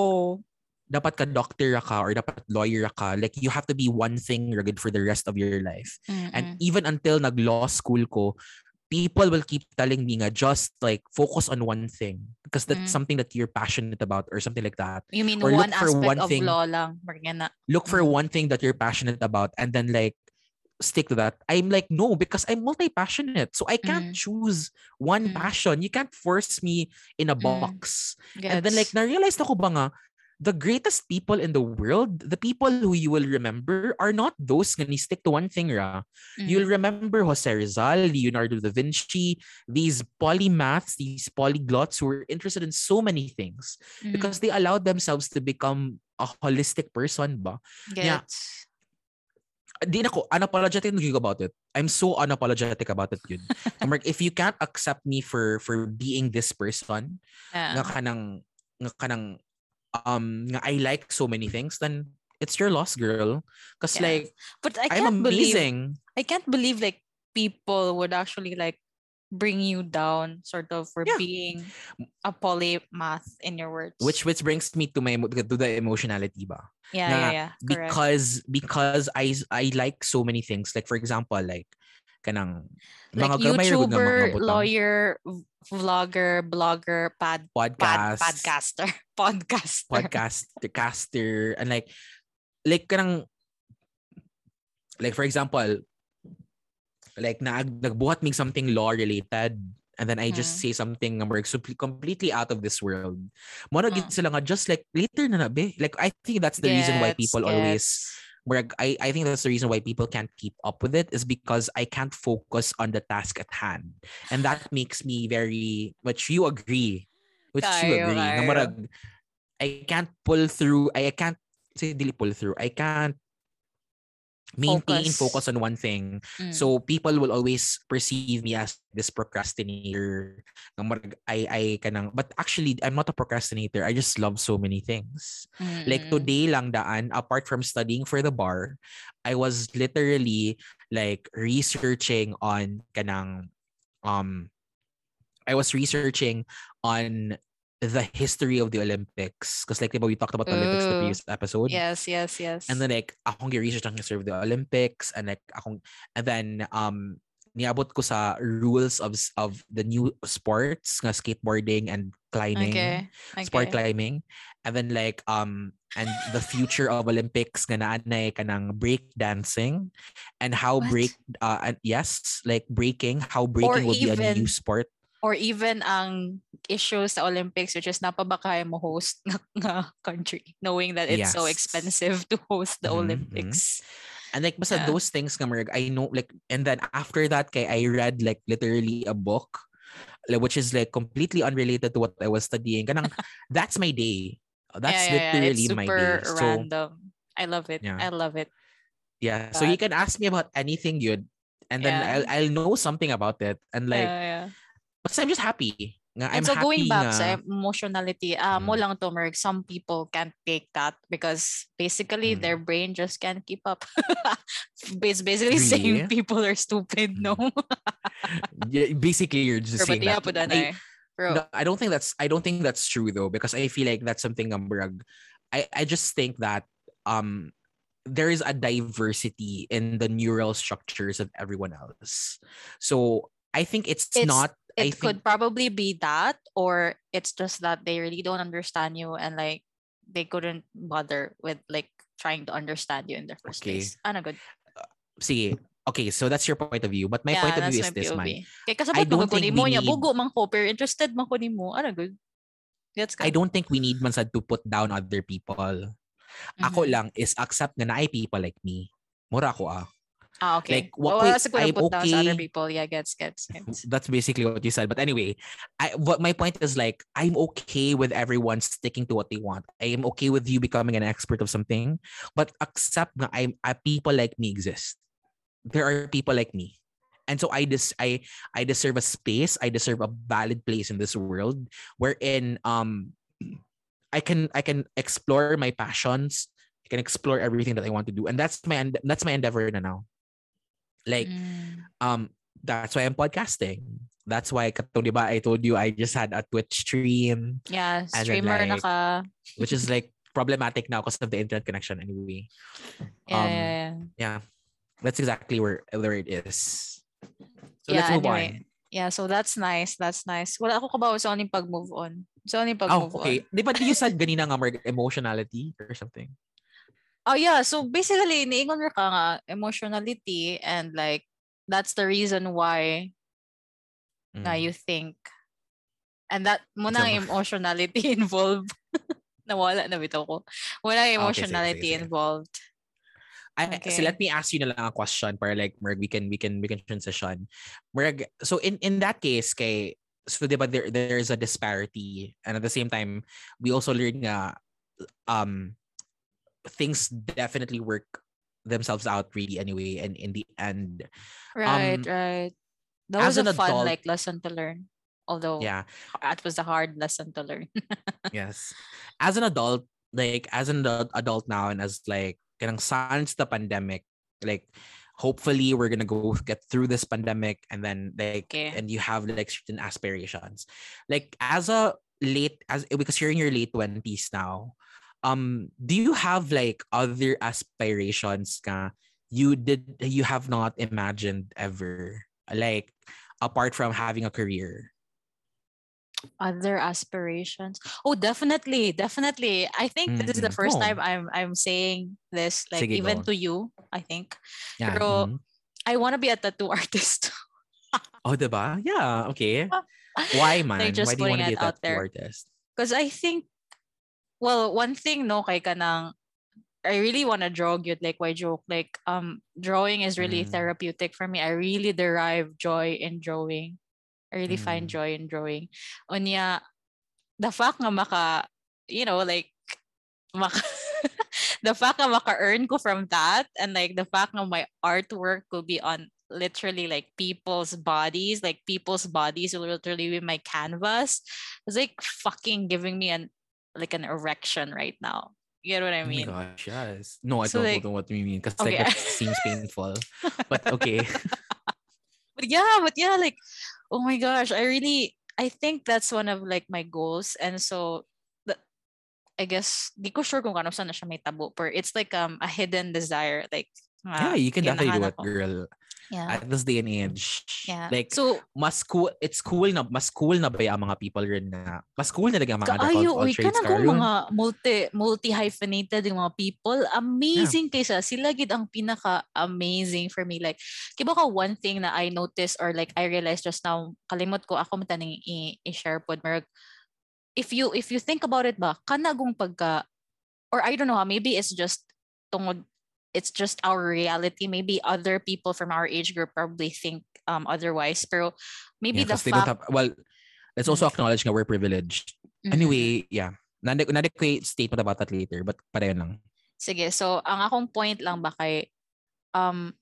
dapat ka doctor ka or dapat lawyer ka like you have to be one thing rugged for the rest of your life And Mm-mm. even until nag-law school ko, people will keep telling me nga just like focus on one thing because that's Mm. something that you're passionate about or something like that. you mean or look one for aspect one of thing- law lang. Look for Mm. one thing that you're passionate about and then like stick to that. I'm like no because I'm multi-passionate. So I can't Mm. choose one Mm. passion. You can't force me in a Mm. box. And then like na-realize na ko ba nga the greatest people in the world, the people who you will remember are not those ni stick to one thing ra. Mm. You'll remember Jose Rizal, Leonardo da Vinci, these polymaths, these polyglots who were interested in so many things Mm. because they allowed themselves to become a holistic person ba? yeah. Gets. Na ko, unapologetic na about it. I'm so unapologetic about it yun. I'm like, if you can't accept me for for being this person, nga Yeah. kanang, nga kanang, um, nga I like so many things, then it's your loss, girl. Because Yeah. like, But I I'm can't believe amazing. I can't believe like people would actually like bring you down sort of for Yeah. being a polymath in your words. Which which brings me to my to the emotionality ba? yeah, na yeah, yeah. Correct. because because I I like so many things. Like for example, like kanang like mga ra mga YouTuber, lawyer, vlogger, blogger, pad, pad podcast, podcaster, podcaster. podcaster, caster, and like like kanang like for example, like na nagbuhat mig something law related and then I just Mm. say something nga sup- completely out of this world. Mo na gid Mm. sila nga just like later na na be. Like I think that's the reason why people always gets. where I, I think that's the reason why people can't keep up with it is because I can't focus on the task at hand. And that makes me very which you agree. Which you agree. Na murag, I can't pull through I, I can't say dili pull through. I can't maintain Focus. focus on one thing. Mm. So people will always perceive me as this procrastinator. I I kanang but actually I'm not a procrastinator. I just love so many things. Like Mm-mm. today lang daan, apart from studying for the bar, I was literally like researching on kanang um I was researching on the history of the Olympics. Because like we talked about the Olympics the previous episode. Yes, yes, yes. And then like akong gi-research ang history of the Olympics and like akong and then um niabot ko sa rules of of the new sports nga skateboarding and climbing okay. okay. sport climbing and then like um and the future of Olympics nga naanay kanang break dancing and how What? break uh and yes like breaking how breaking will be a new sport Or even ang issue sa Olympics which is napaba kaya mo host nga, nga country knowing that it's so expensive to host the Mhm, mhm. Olympics. and like basta Yeah. those things nga marag, I know like and then after that kay I read like literally a book like, which is like completely unrelated to what I was studying kanang that's my day that's yeah, yeah, yeah. literally It's my super day so random. I love it. I love it. yeah so you can ask me about anything good and then. I'll, I'll know something about it and like yeah, yeah. But I'm just happy Nga, And I'm so going back nga- sa emotionality, mo Mm. lang to, Merg, some people can't take that because basically Mm. their brain just can't keep up. it's basically saying people are stupid, no? yeah, basically you're just Pero saying that. I. Bro, no, I don't think that's I don't think that's true though because I feel like that's something um, brag. I I just think that um there is a diversity in the neural structures of everyone else. So I think it's, It's- not I it think could probably be that or it's just that they really don't understand you and like they couldn't bother with like trying to understand you in the first Okay. place. Ano good? see okay so that's your point of view but my yeah, point of that's view is this man Kaya kasabot don't mo ko think mo niya, need- bugo man ko, pero interested man ko ni mo. Ano good? Gets ka? I don't think we need man sad to put down other people. Ako Mhm. lang is accept na ay people like me. Mura ako ah. Ah, okay. Like, what Well, ko- wala siguro I'm put down other people. Yeah, gets, gets, gets. That's basically what you said. But anyway, I what my point is like I'm okay with everyone sticking to what they want. I am okay with you becoming an expert of something, but accept that I'm uh, people like me exist. There are people like me. And so I dis I I deserve a space, I deserve a valid place in this world wherein um I can I can explore my passions, I can explore everything that I want to do. And that's my that's my endeavor now. Like Mm. um that's why I'm podcasting. That's why katong di ba I told you I just had a Twitch stream Yeah, streamer like, naka... which is like problematic now because of the internet connection anyway. Yeah, um, yeah, yeah. Yeah. That's exactly where where it is. So Yeah, let's move anyway. Yeah, so that's nice. That's nice. Wala ako kabaw sa oning pag-move on. Sa oning on. Oh, pag-move okay. on. Di ba you said ganina nga emotionality or something? Oh yeah, so basically niingon ra ka nga emotionality and like that's the reason why Mm. you think and that mo na emotionality involved. Nawala na bitaw ko. Wala okay, sige, emotionality sige, sige. involved. I, Okay. So let me ask you na lang a question para like Merg we can we can we can transition. Merg so in in that case kay so diba there there's a disparity and at the same time we also learn nga um things definitely work themselves out really anyway and in the end Right, Um, right. That was a fun adult- like lesson to learn. Although yeah that was a hard lesson to learn. yes as an adult like as an adult- adult now and as like kanang sans the pandemic like hopefully we're gonna go get through this pandemic and then like Okay. and you have like certain aspirations like as a late as because you're in your late 20s now um do you have like other aspirations ka you did you have not imagined ever like apart from having a career Other aspirations. Oh, definitely, definitely. I think this is the first Oh. time I'm I'm saying this like Sige, even go. to you, I think. yeah Pero- mhm. I want to be a tattoo artist. Oh, diba? Yeah, okay. Why, man? Like, just Why do you want to be a tattoo artist? Because I think, well, one thing no kay kanang, I really want to draw good like why joke like um drawing is really Mm. therapeutic for me. I really derive joy in drawing. I really find Mm. joy in drawing. Unya, the fact nga maka, you know, like maka, the fact nga maka-earn ko from that and like the fact nga my artwork will be on literally like people's bodies, like people's bodies will literally be my canvas. It's like fucking giving me an like an erection right now. You get what I mean? Oh my gosh, yes. No, I So, don't like- know what you mean because Okay. like that seems painful. But okay. but yeah, but yeah, like, oh my gosh, I really, I think that's one of like my goals, and so, the, I guess di ko sure kung ano saan na siya may tabo, pero it's like um a hidden desire, like. yeah, you can definitely do it, girl. Yeah. At this day and age. Yeah. Like, so, mas cool, it's cool na, mas cool na ba yung mga people rin na, mas cool na ang mga other kaayo, all uy, ka trades kung mga multi, multi-hyphenated yung mga people, amazing kaysa, sila gid ang pinaka-amazing for me. Like, kiba ka one thing na I noticed or like I realized just now, kalimot ko, ako mataning i-share pod, Merg, if you, if you think about it ba, kanagong pagka, or I don't know, maybe it's just tungod, it's just our reality. Maybe other people from our age group probably think um otherwise. Pero maybe Yeah, the fact, have, well, let's also acknowledge nga we're privileged. Mhm. Anyway, yeah. Nandi, nandi ko statement about that later, but pareho lang. Sige, so ang akong point lang ba kay um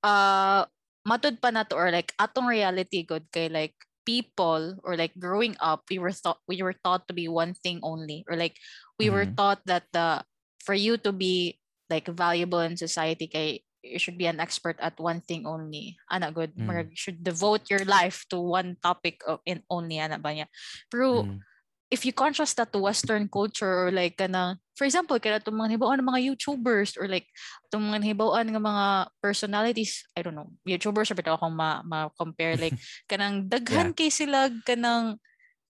uh matud pa na to or like atong reality good kay like people or like growing up we were thought we were taught to be one thing only or like we were Mhm. taught that the for you to be like valuable in society kay you should be an expert at one thing only ana good Mm. Should devote your life to one topic of in only ana ba niya pero Mm. if you contrast that to Western culture or like kana, for example, kana itong mga hibawan ng mga YouTubers or like itong mga hibawan ng mga personalities, I don't know, YouTubers or bitaw akong ma, ma-compare like kanang daghan kay sila kanang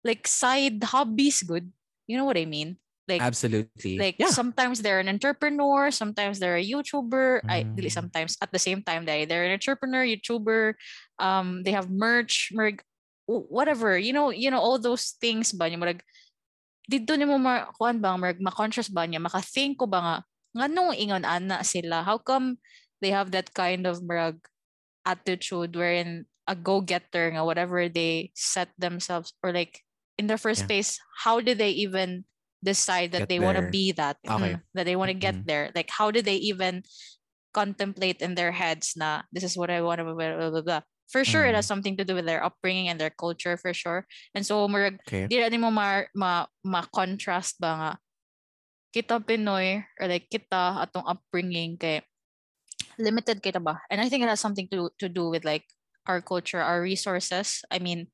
like side hobbies good. You know what I mean? Like Absolutely. like yeah. sometimes they're an entrepreneur, sometimes they're a YouTuber. I Mm. sometimes at the same time they they're an entrepreneur, YouTuber. Um, they have merch, merg, whatever. You know, you know all those things ba niya marag dito nimo ma kuan ba marag ma-conscious ba niya maka-think ko ba nga nganong ingon ana sila? How come they have that kind of marag attitude wherein a go-getter nga whatever they set themselves or like in the first Yeah. place how did they even decide that Get they want to be that Okay. Mm, that they want to get Mhm. there like how did they even contemplate in their heads na this is what I want to blah, blah, blah, blah. for sure it has Mm. something to do with their upbringing and their culture for sure and so murag Okay. di mo ma, ma, ma-contrast ba nga kita Pinoy or like kita atong upbringing kay limited kita ba and I think it has something to to do with like our culture our resources I mean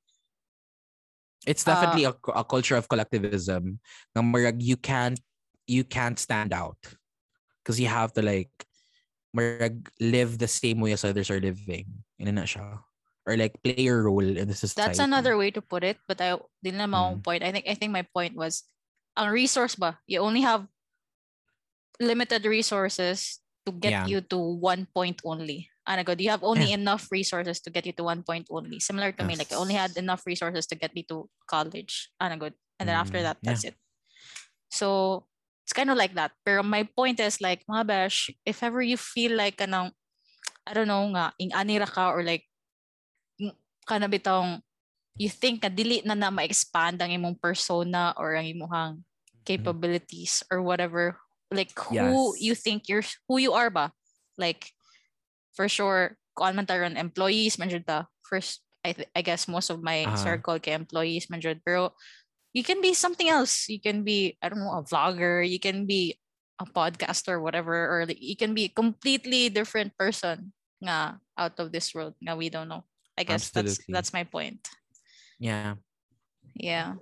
It's Uh, definitely a, a culture of collectivism. Na marag you can't you can't stand out because you have to like marag live the same way as others are living in a nutshell or like play your role in the society. That's another way to put it, but I didn't own Mm. point. I think I think my point was ang resource ba, you only have limited resources to get Yeah. you to one point only. And good, you have only enough resources to get you to one point only. Similar to me, like I only had enough resources to get me to college. And good. And then after Mm, that, that's it. So it's kind of like that. Pero my point is like, mga besh, if ever you feel like kanang, I don't know nga, ing anira ka or like, kana bitong you think na dili na na ma-expand ang imong persona or ang imong capabilities or whatever like who Yes. you think you're who you are ba like for sure kuan man taron employees man jud ta. First I, th- I guess most of my Uh-huh. circle kay employees man jud. Pero you can be something else. You can be I don't know a vlogger you can be a podcaster whatever or like, you can be a completely different person nga out of this world nga we don't know. I guess that's that's my point. Yeah. yeah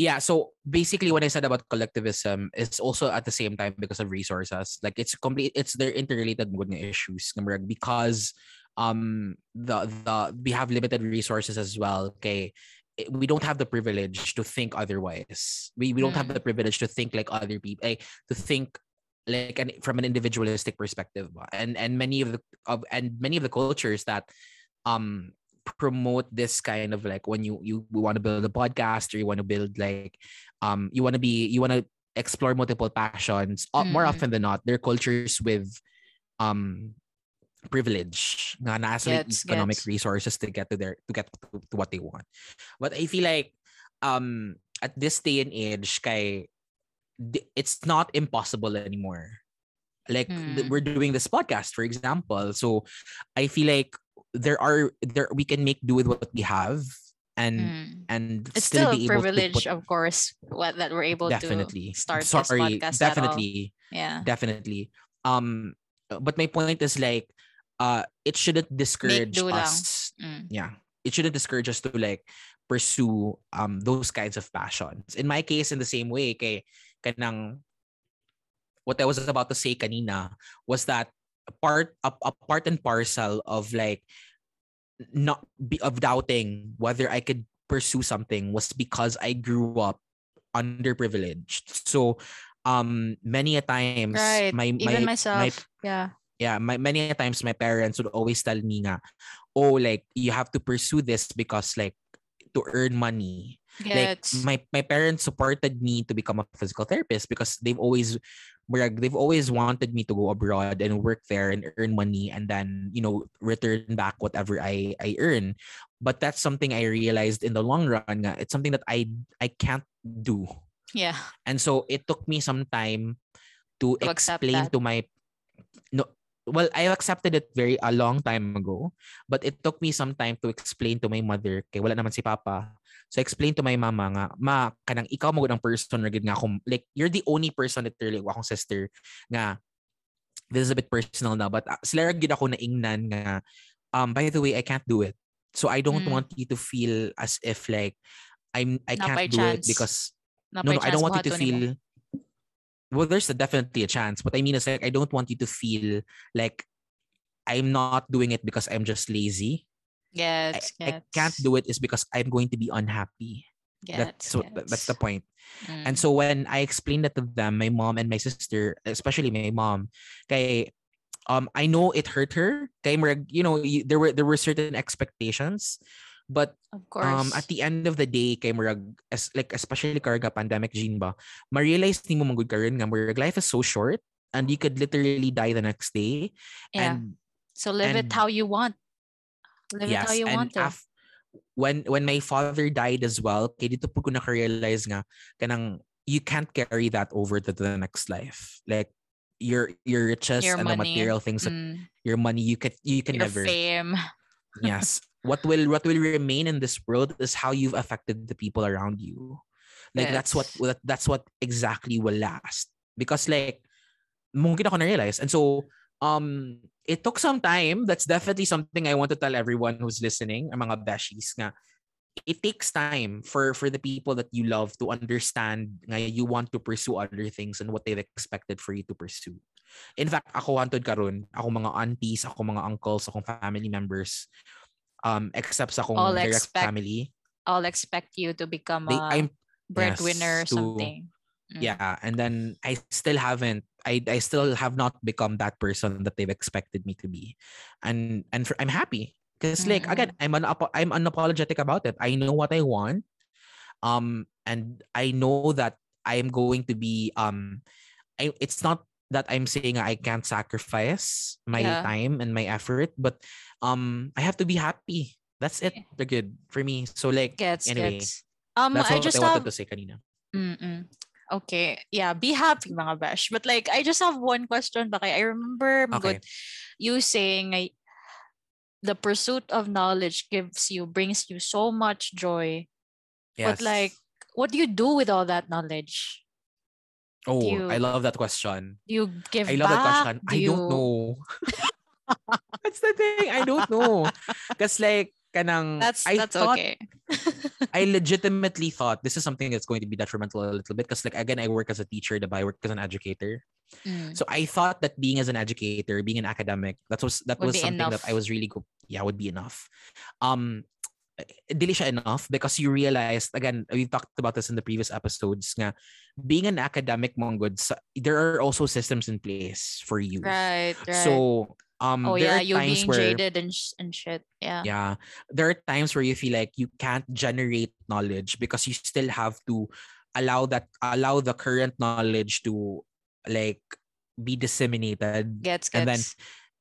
Yeah. So basically what I said about collectivism is also at the same time because of resources. Like it's complete it's they're interrelated issues. Because um the the we have limited resources as well. Okay. eh, We don't have the privilege to think otherwise. We we don't have Mm. the privilege to think like other people, eh, to think like an, from an individualistic perspective. And and many of the of and many of the cultures that um promote this kind of like when you you want to build a podcast or you want to build like um you want to be you want to explore multiple passions uh, more Mm. often than not they're cultures with um privilege nga nasa Gets, economic gets. resources to get to their to get to, to what they want but i feel like um at this day and age kay it's not impossible anymore like Hmm. we're doing this podcast for example so i feel like there are there we can make do with what we have and Mm. and it's still still a be able to privilege put- of course what that we're able definitely. to start sorry. this podcast definitely. Yeah. Definitely. Um but my point is like uh it shouldn't discourage us. Mm. yeah. It shouldn't discourage us to like pursue um those kinds of passions. In my case in the same way kay kanang what I was about to say kanina was that a part a, a part and parcel of like not be, of doubting whether I could pursue something was because I grew up underprivileged. So um many a times right. my my even my myself. Yeah. Yeah, my, many a times my parents would always tell me nga, oh, like you have to pursue this because like to earn money. Like my my parents supported me to become a physical therapist because they've always they've always wanted me to go abroad and work there and earn money and then you know return back whatever I I earn. But that's something I realized in the long run. It's something that I I can't do. yeah And so it took me some time to, To explain to my no well, I accepted it very a long time ago, but it took me some time to explain to my mother kay wala naman si papa. So I explained to my mama nga, ma, kanang ikaw mo ng person na nga akong, like, you're the only person that really, akong sister, nga, this is a bit personal na, but uh, sila gid ako na ingnan nga, um, by the way, I can't do it. So I don't Mm. want you to feel as if like, I'm, I Na can't do it chance. because Na no, no, I don't want you to feel. Well, there's a, definitely a chance. What I mean is like I don't want you to feel like I'm not doing it because I'm just lazy. I, Gets, I can't do it is because I'm going to be unhappy. that's Gets, what that's the point. And Mm. so when I explained that to them, my mom and my sister, especially my mom, kay um I know it hurt her. Kay you know, there were there were certain expectations, but of course. um at the end of the day kay murag as like especially karga pandemic gene ba ma-realize ni mo magud karon nga murag life is so short and you could literally die the next day yeah. and so live it how you want. Live it how you and want to. af- when when my father died as well kay dito po ko na-realize nga kanang you can't carry that over to the next life. Like your your riches Your and the material things Mm. your money you can you can Your never fame. yes. What will what will remain in this world is how you've affected the people around you. Like that's what that- that's what exactly will last. Because like mungkin ako na-realize. And so um it took some time that's definitely something I want to tell everyone who's listening ang mga beshies nga it takes time for for the people that you love to understand nga you want to pursue other things and what they've expected for you to pursue. In fact, ako wanted karon, ako mga aunties, ako mga uncles, akong family members, um, except sa akong All direct expect family, I'll expect you to become they, a I'm breadwinner or yes, to- something. Mm. yeah, and then I still haven't. I I still have not become that person that they've expected me to be, and and for, I'm happy because like again I'm un, I'm unapologetic about it. I know what I want, um, and I know that I am going to be um, I it's not that I'm saying I can't sacrifice my Yeah. time and my effort, but um, I have to be happy. That's it. They're good for me. So like Gets, anyway, gets. Um, that's I just I wanted have to say kanina. Mm-mm. Okay. Yeah, be happy mga bash. But like I just have one question bakay. I remember Okay. Magod, you saying ay, the pursuit of knowledge gives you brings you so much joy. Yes. But like what do you do with all that knowledge? Oh, you- I love that question. Do you give I love back? that question. Do I you... don't know. that's the thing. I don't know. Because like, kanang, That's I that's thought, okay. I legitimately thought this is something that's going to be detrimental a little bit. Because like, again, I work as a teacher, diba? I work as an educator. Mm. So I thought that being as an educator, being an academic, that was that Would was something enough. that I was really go- yeah would be enough. Um, dili siya enough because you realize again we talked about this in the previous episodes nga being an academic mongod there are also systems in place for you. Right, right. So um oh yeah, you times being where jaded and sh- and shit. Yeah. yeah there are times where you feel like you can't generate knowledge because you still have to allow that allow the current knowledge to like be disseminated Gets gets. and then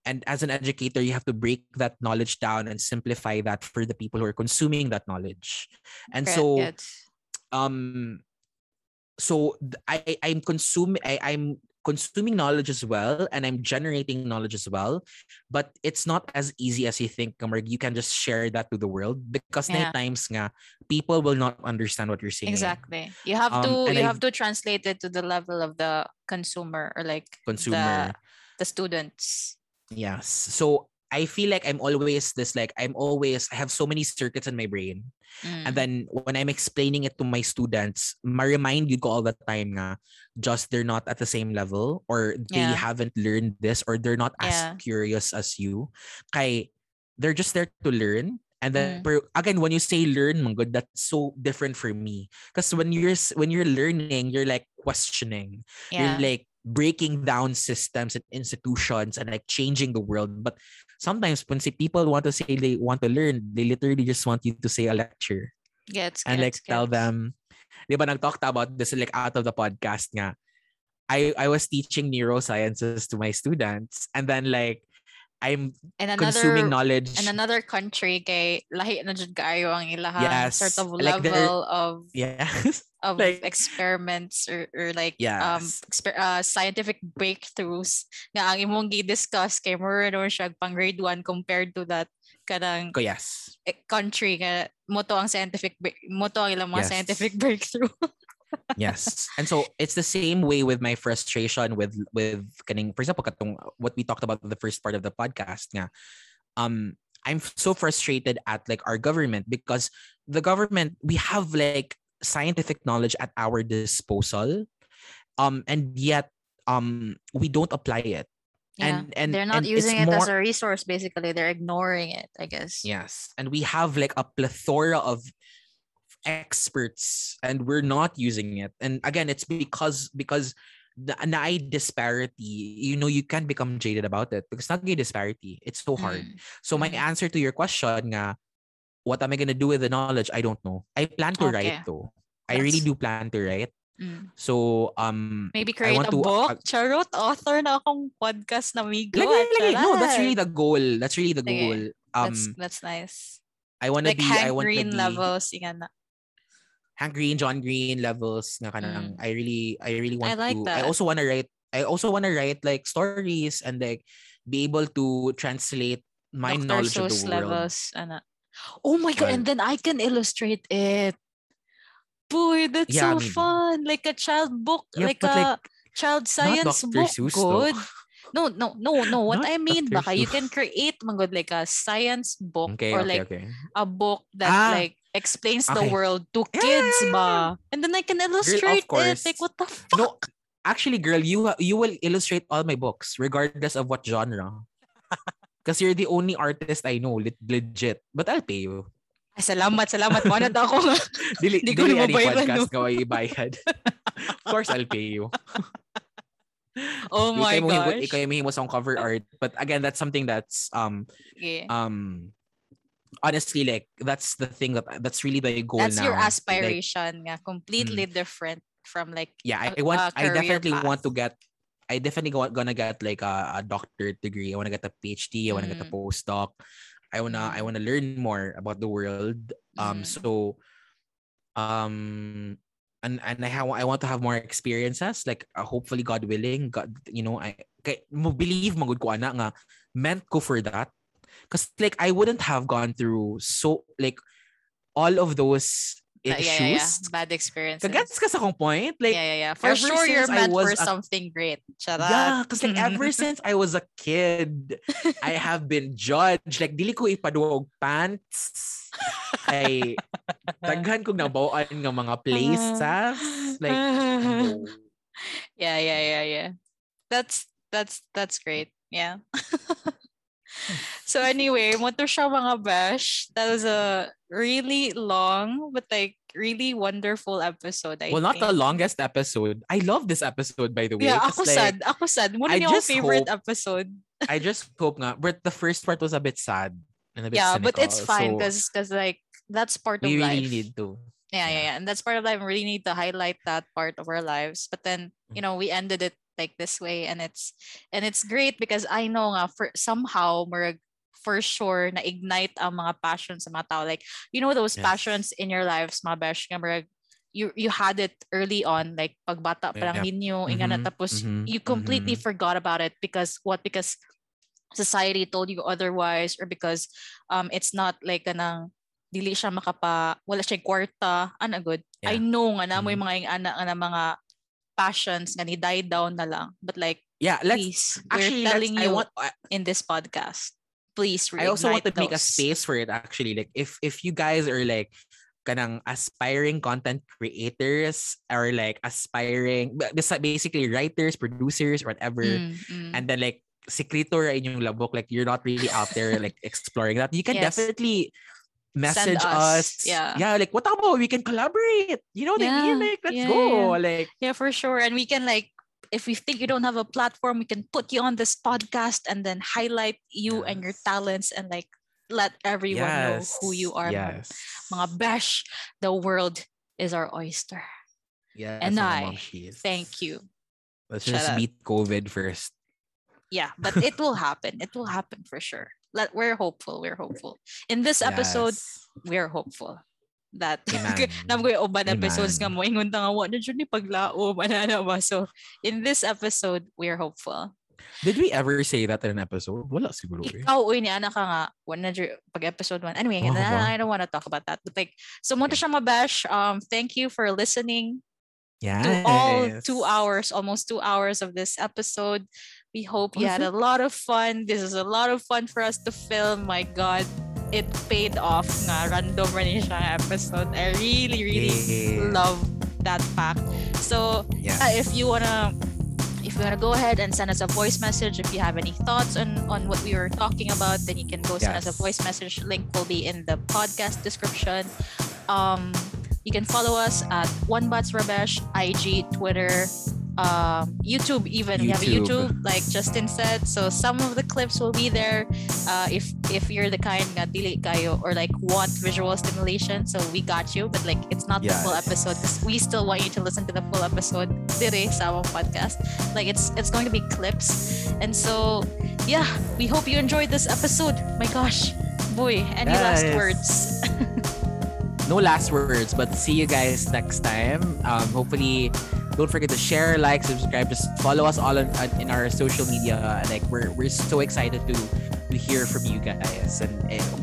and as an educator you have to break that knowledge down and simplify that for the people who are consuming that knowledge and so um so I I'm consuming I, I'm consuming knowledge as well and I'm generating knowledge as well but it's not as easy as you think Kamarg. you can just share that to the world because Yeah. times nga people will not understand what you're saying Exactly. You have Um, to you I've- have to translate it to the level of the consumer or like consumer the, the students. Yes. So I feel like I'm always this like I'm always I have so many circuits in my brain. And Mm. then when I'm explaining it to my students, ma remind you ko all the time nga just they're not at the same level or they Yeah. haven't learned this or they're not as Yeah. curious as you. Kay they're just there to learn. And then Mm. pero again when you say learn, good, that's so different for me. Because when you're when you're learning, you're like questioning yeah. you're like breaking down systems and institutions and like changing the world. But sometimes when say people want to say they want to learn, they literally just want you to say a lecture gets and like gets, tell them. Di ba nag-talked about this like out of the podcast nga. I I was teaching neurosciences to my students and then like I'm And consuming knowledge. in another country kay lahi na jud kaayo ang ilaha Yes, sort of like level of yes. of like- experiments or, or like um exper- uh, scientific breakthroughs nga ang imong gi-discuss kay more no siya pang grade 1 compared to that kanang Ko yes. eh, country nga mo to ang scientific mo to ang ilang mga Yes. scientific breakthrough. Yes and so it's the same way with my frustration with with kaning for example katong what we talked about in the first part of the podcast nga um i'm so frustrated at like our government because the government we have like scientific knowledge at our disposal um and yet um we don't apply it Yeah. and and They're not and using it as a resource basically. They're ignoring it, I guess. Yes. And we have like a plethora of experts and we're not using it. And again, it's because because the na disparity, you know, you can't become jaded about it because not gay disparity. It's so hard. Mm. So my Mm. answer to your question nga, what am I gonna do with the knowledge? I don't know. I plan to Okay. write though. I really do plan to write. Mm. So um Maybe I create want a to- book. uh, Charot, author na akong podcast na migo. lagi, at lagi. No, that's really the goal. That's really the Sige. goal. Um that's, that's nice. I wanna Like be I want Green to be levels. Na. Hank Green, John Green levels Mm. kanang I really I really want I like to that. I also want to write I also want to write like stories and like be able to translate my Dr. knowledge of the world. levels. Ana. Oh my god, Well- and then I can illustrate it. Boy, that's Yeah, so fun. Like a child book, Yeah, like a like, child science book. Seuss though. Good. No, no, no, no. What Not I mean, Dr. baka you can create mangod like a science book Okay, or okay, like okay. a book that Ah, like explains the world to Yeah, kids yeah, yeah, ba. And then I can illustrate it. course. Like what the fuck? No, actually, girl, you you will illustrate all my books regardless of what genre. Because you're the only artist I know, legit. But I'll pay you. Ay, salamat, salamat. Manad ako nga. Dili, Di ko dili any podcast no? ibayad. of course, I'll pay you. Oh my mo himu- gosh. Ikaw yung mahimo sa cover art. But again, that's something that's um Yeah. um honestly like that's the thing that that's really the goal That's now. your Like, aspiration nga. Completely different from like yeah, I want a I definitely want to get I definitely go, gonna get like a, a doctorate degree. I want to get a PhD. I want to get a Mm. postdoc. I wanna I Mm. wanna learn more about the world. Mm. Um so um and and I have I want to have more experiences like uh, hopefully God willing God you know I kay mo believe magud ko ana nga meant ko for that cuz like I wouldn't have gone through so like all of those issues yeah, yeah, yeah. Bad experiences. Kagets ka sa akong point like yeah, yeah, yeah. For sure, you're meant for a- something great. Charat. Yeah, because like ever since I was a kid, I have been judged. Like, dili ko ipaduog pants. Ay, daghan kong nabawaan nga mga places. Like, no. yeah, yeah, yeah, yeah. That's that's that's great. Yeah. So anyway, mo to siya mga bash. That was a really long but like really wonderful episode. I well, not the longest episode. I love this episode, by the way. Yeah, ako like, sad. Ako sad. Muna I yung just favorite hope- episode. I just hope nga. But the first part was a bit sad. And a bit Yeah, but it's cynical, fine so because because like that's part of we life. really need to. yeah, yeah, Yeah. yeah. And that's part of life. We really need to highlight that part of our lives. But then, mm. you know, we ended it like this way and it's and it's great because I know nga for somehow murag for sure na ignite ang mga passions sa mga tao. Like, you know those Yes. passions in your lives, mga besh, nga murag you you had it early on like pagbata pa lang Yep. ninyo na Mhm, tapos mhm, you completely mhm. forgot about it because what because society told you otherwise or because um it's not like kanang dili siya makapa wala siya kwarta ana good I Yeah. know nga na mo Mhm. mga yung ana nga mga passions nga ni die down na lang but like Yeah, let's please actually we're let's, telling I you want I, in this podcast please I also want to reignite make a space for it actually. Like if if you guys are like kanang aspiring content creators or like aspiring ba- basi- basically writers, producers, whatever, Mm, mm. and then like secretor in yung labok, like you're not really out there like exploring that. You can Yes. definitely message us, us. yeah. Yeah, like what about we can collaborate? You know what I mean? Like let's yeah, go. Like Yeah, for sure. And we can like if we think you don't have a platform, we can put you on this podcast and then highlight you and your talents and like let everyone know who you are. Yes. Mga bash, the world is our oyster. Yes, And I. Thank you. Let's Shout just out. beat COVID first. yeah, but it will happen. It will happen for sure. Let we're hopeful. We're hopeful. In this episode, Yes. we're hopeful that nam ko yung uban episodes nga mo ingon nga wa na ni paglao manana ba so in this episode we're hopeful Did we ever say that in an episode? Wala siguro eh. ikaw uy ni ana ka nga wa na jud pag episode 1 anyway Oh. I don't want to talk about that but like so mo to siya mabash um thank you for listening Yes. to all two hours, almost two hours of this episode. We hope you had a lot of fun. This is a lot of fun for us to film. My God, it paid off. Nga random siya episode. I really, really Yeah. love that fact. So Yes. uh, if you wanna if you wanna go ahead and send us a voice message if you have any thoughts on on what we were talking about then you can go send us a voice message link will be in the podcast description um you can follow us at one bats rabesh ig twitter um, YouTube even. We have a YouTube. YouTube like Justin said. So some of the clips will be there uh, if if you're the kind that dili kayo or like want visual stimulation. So we got you but like it's not the full episode 'cause we still want you to listen to the full episode dire sa podcast. Like it's it's going to be clips. And so yeah we hope you enjoyed this episode. My gosh boy any last words no last words, but see you guys next time. Um, hopefully, don't forget to share, like, subscribe, just follow us all on, on- in our social media. Like we're we're so excited to to hear from you guys, and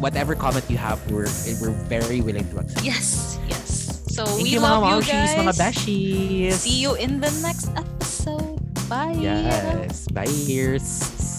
whatever comment you have, we're we're very willing to accept. yes yes so Thank we you, love mga you guys mga beshies. see you in the next episode bye Yes, bye, ears.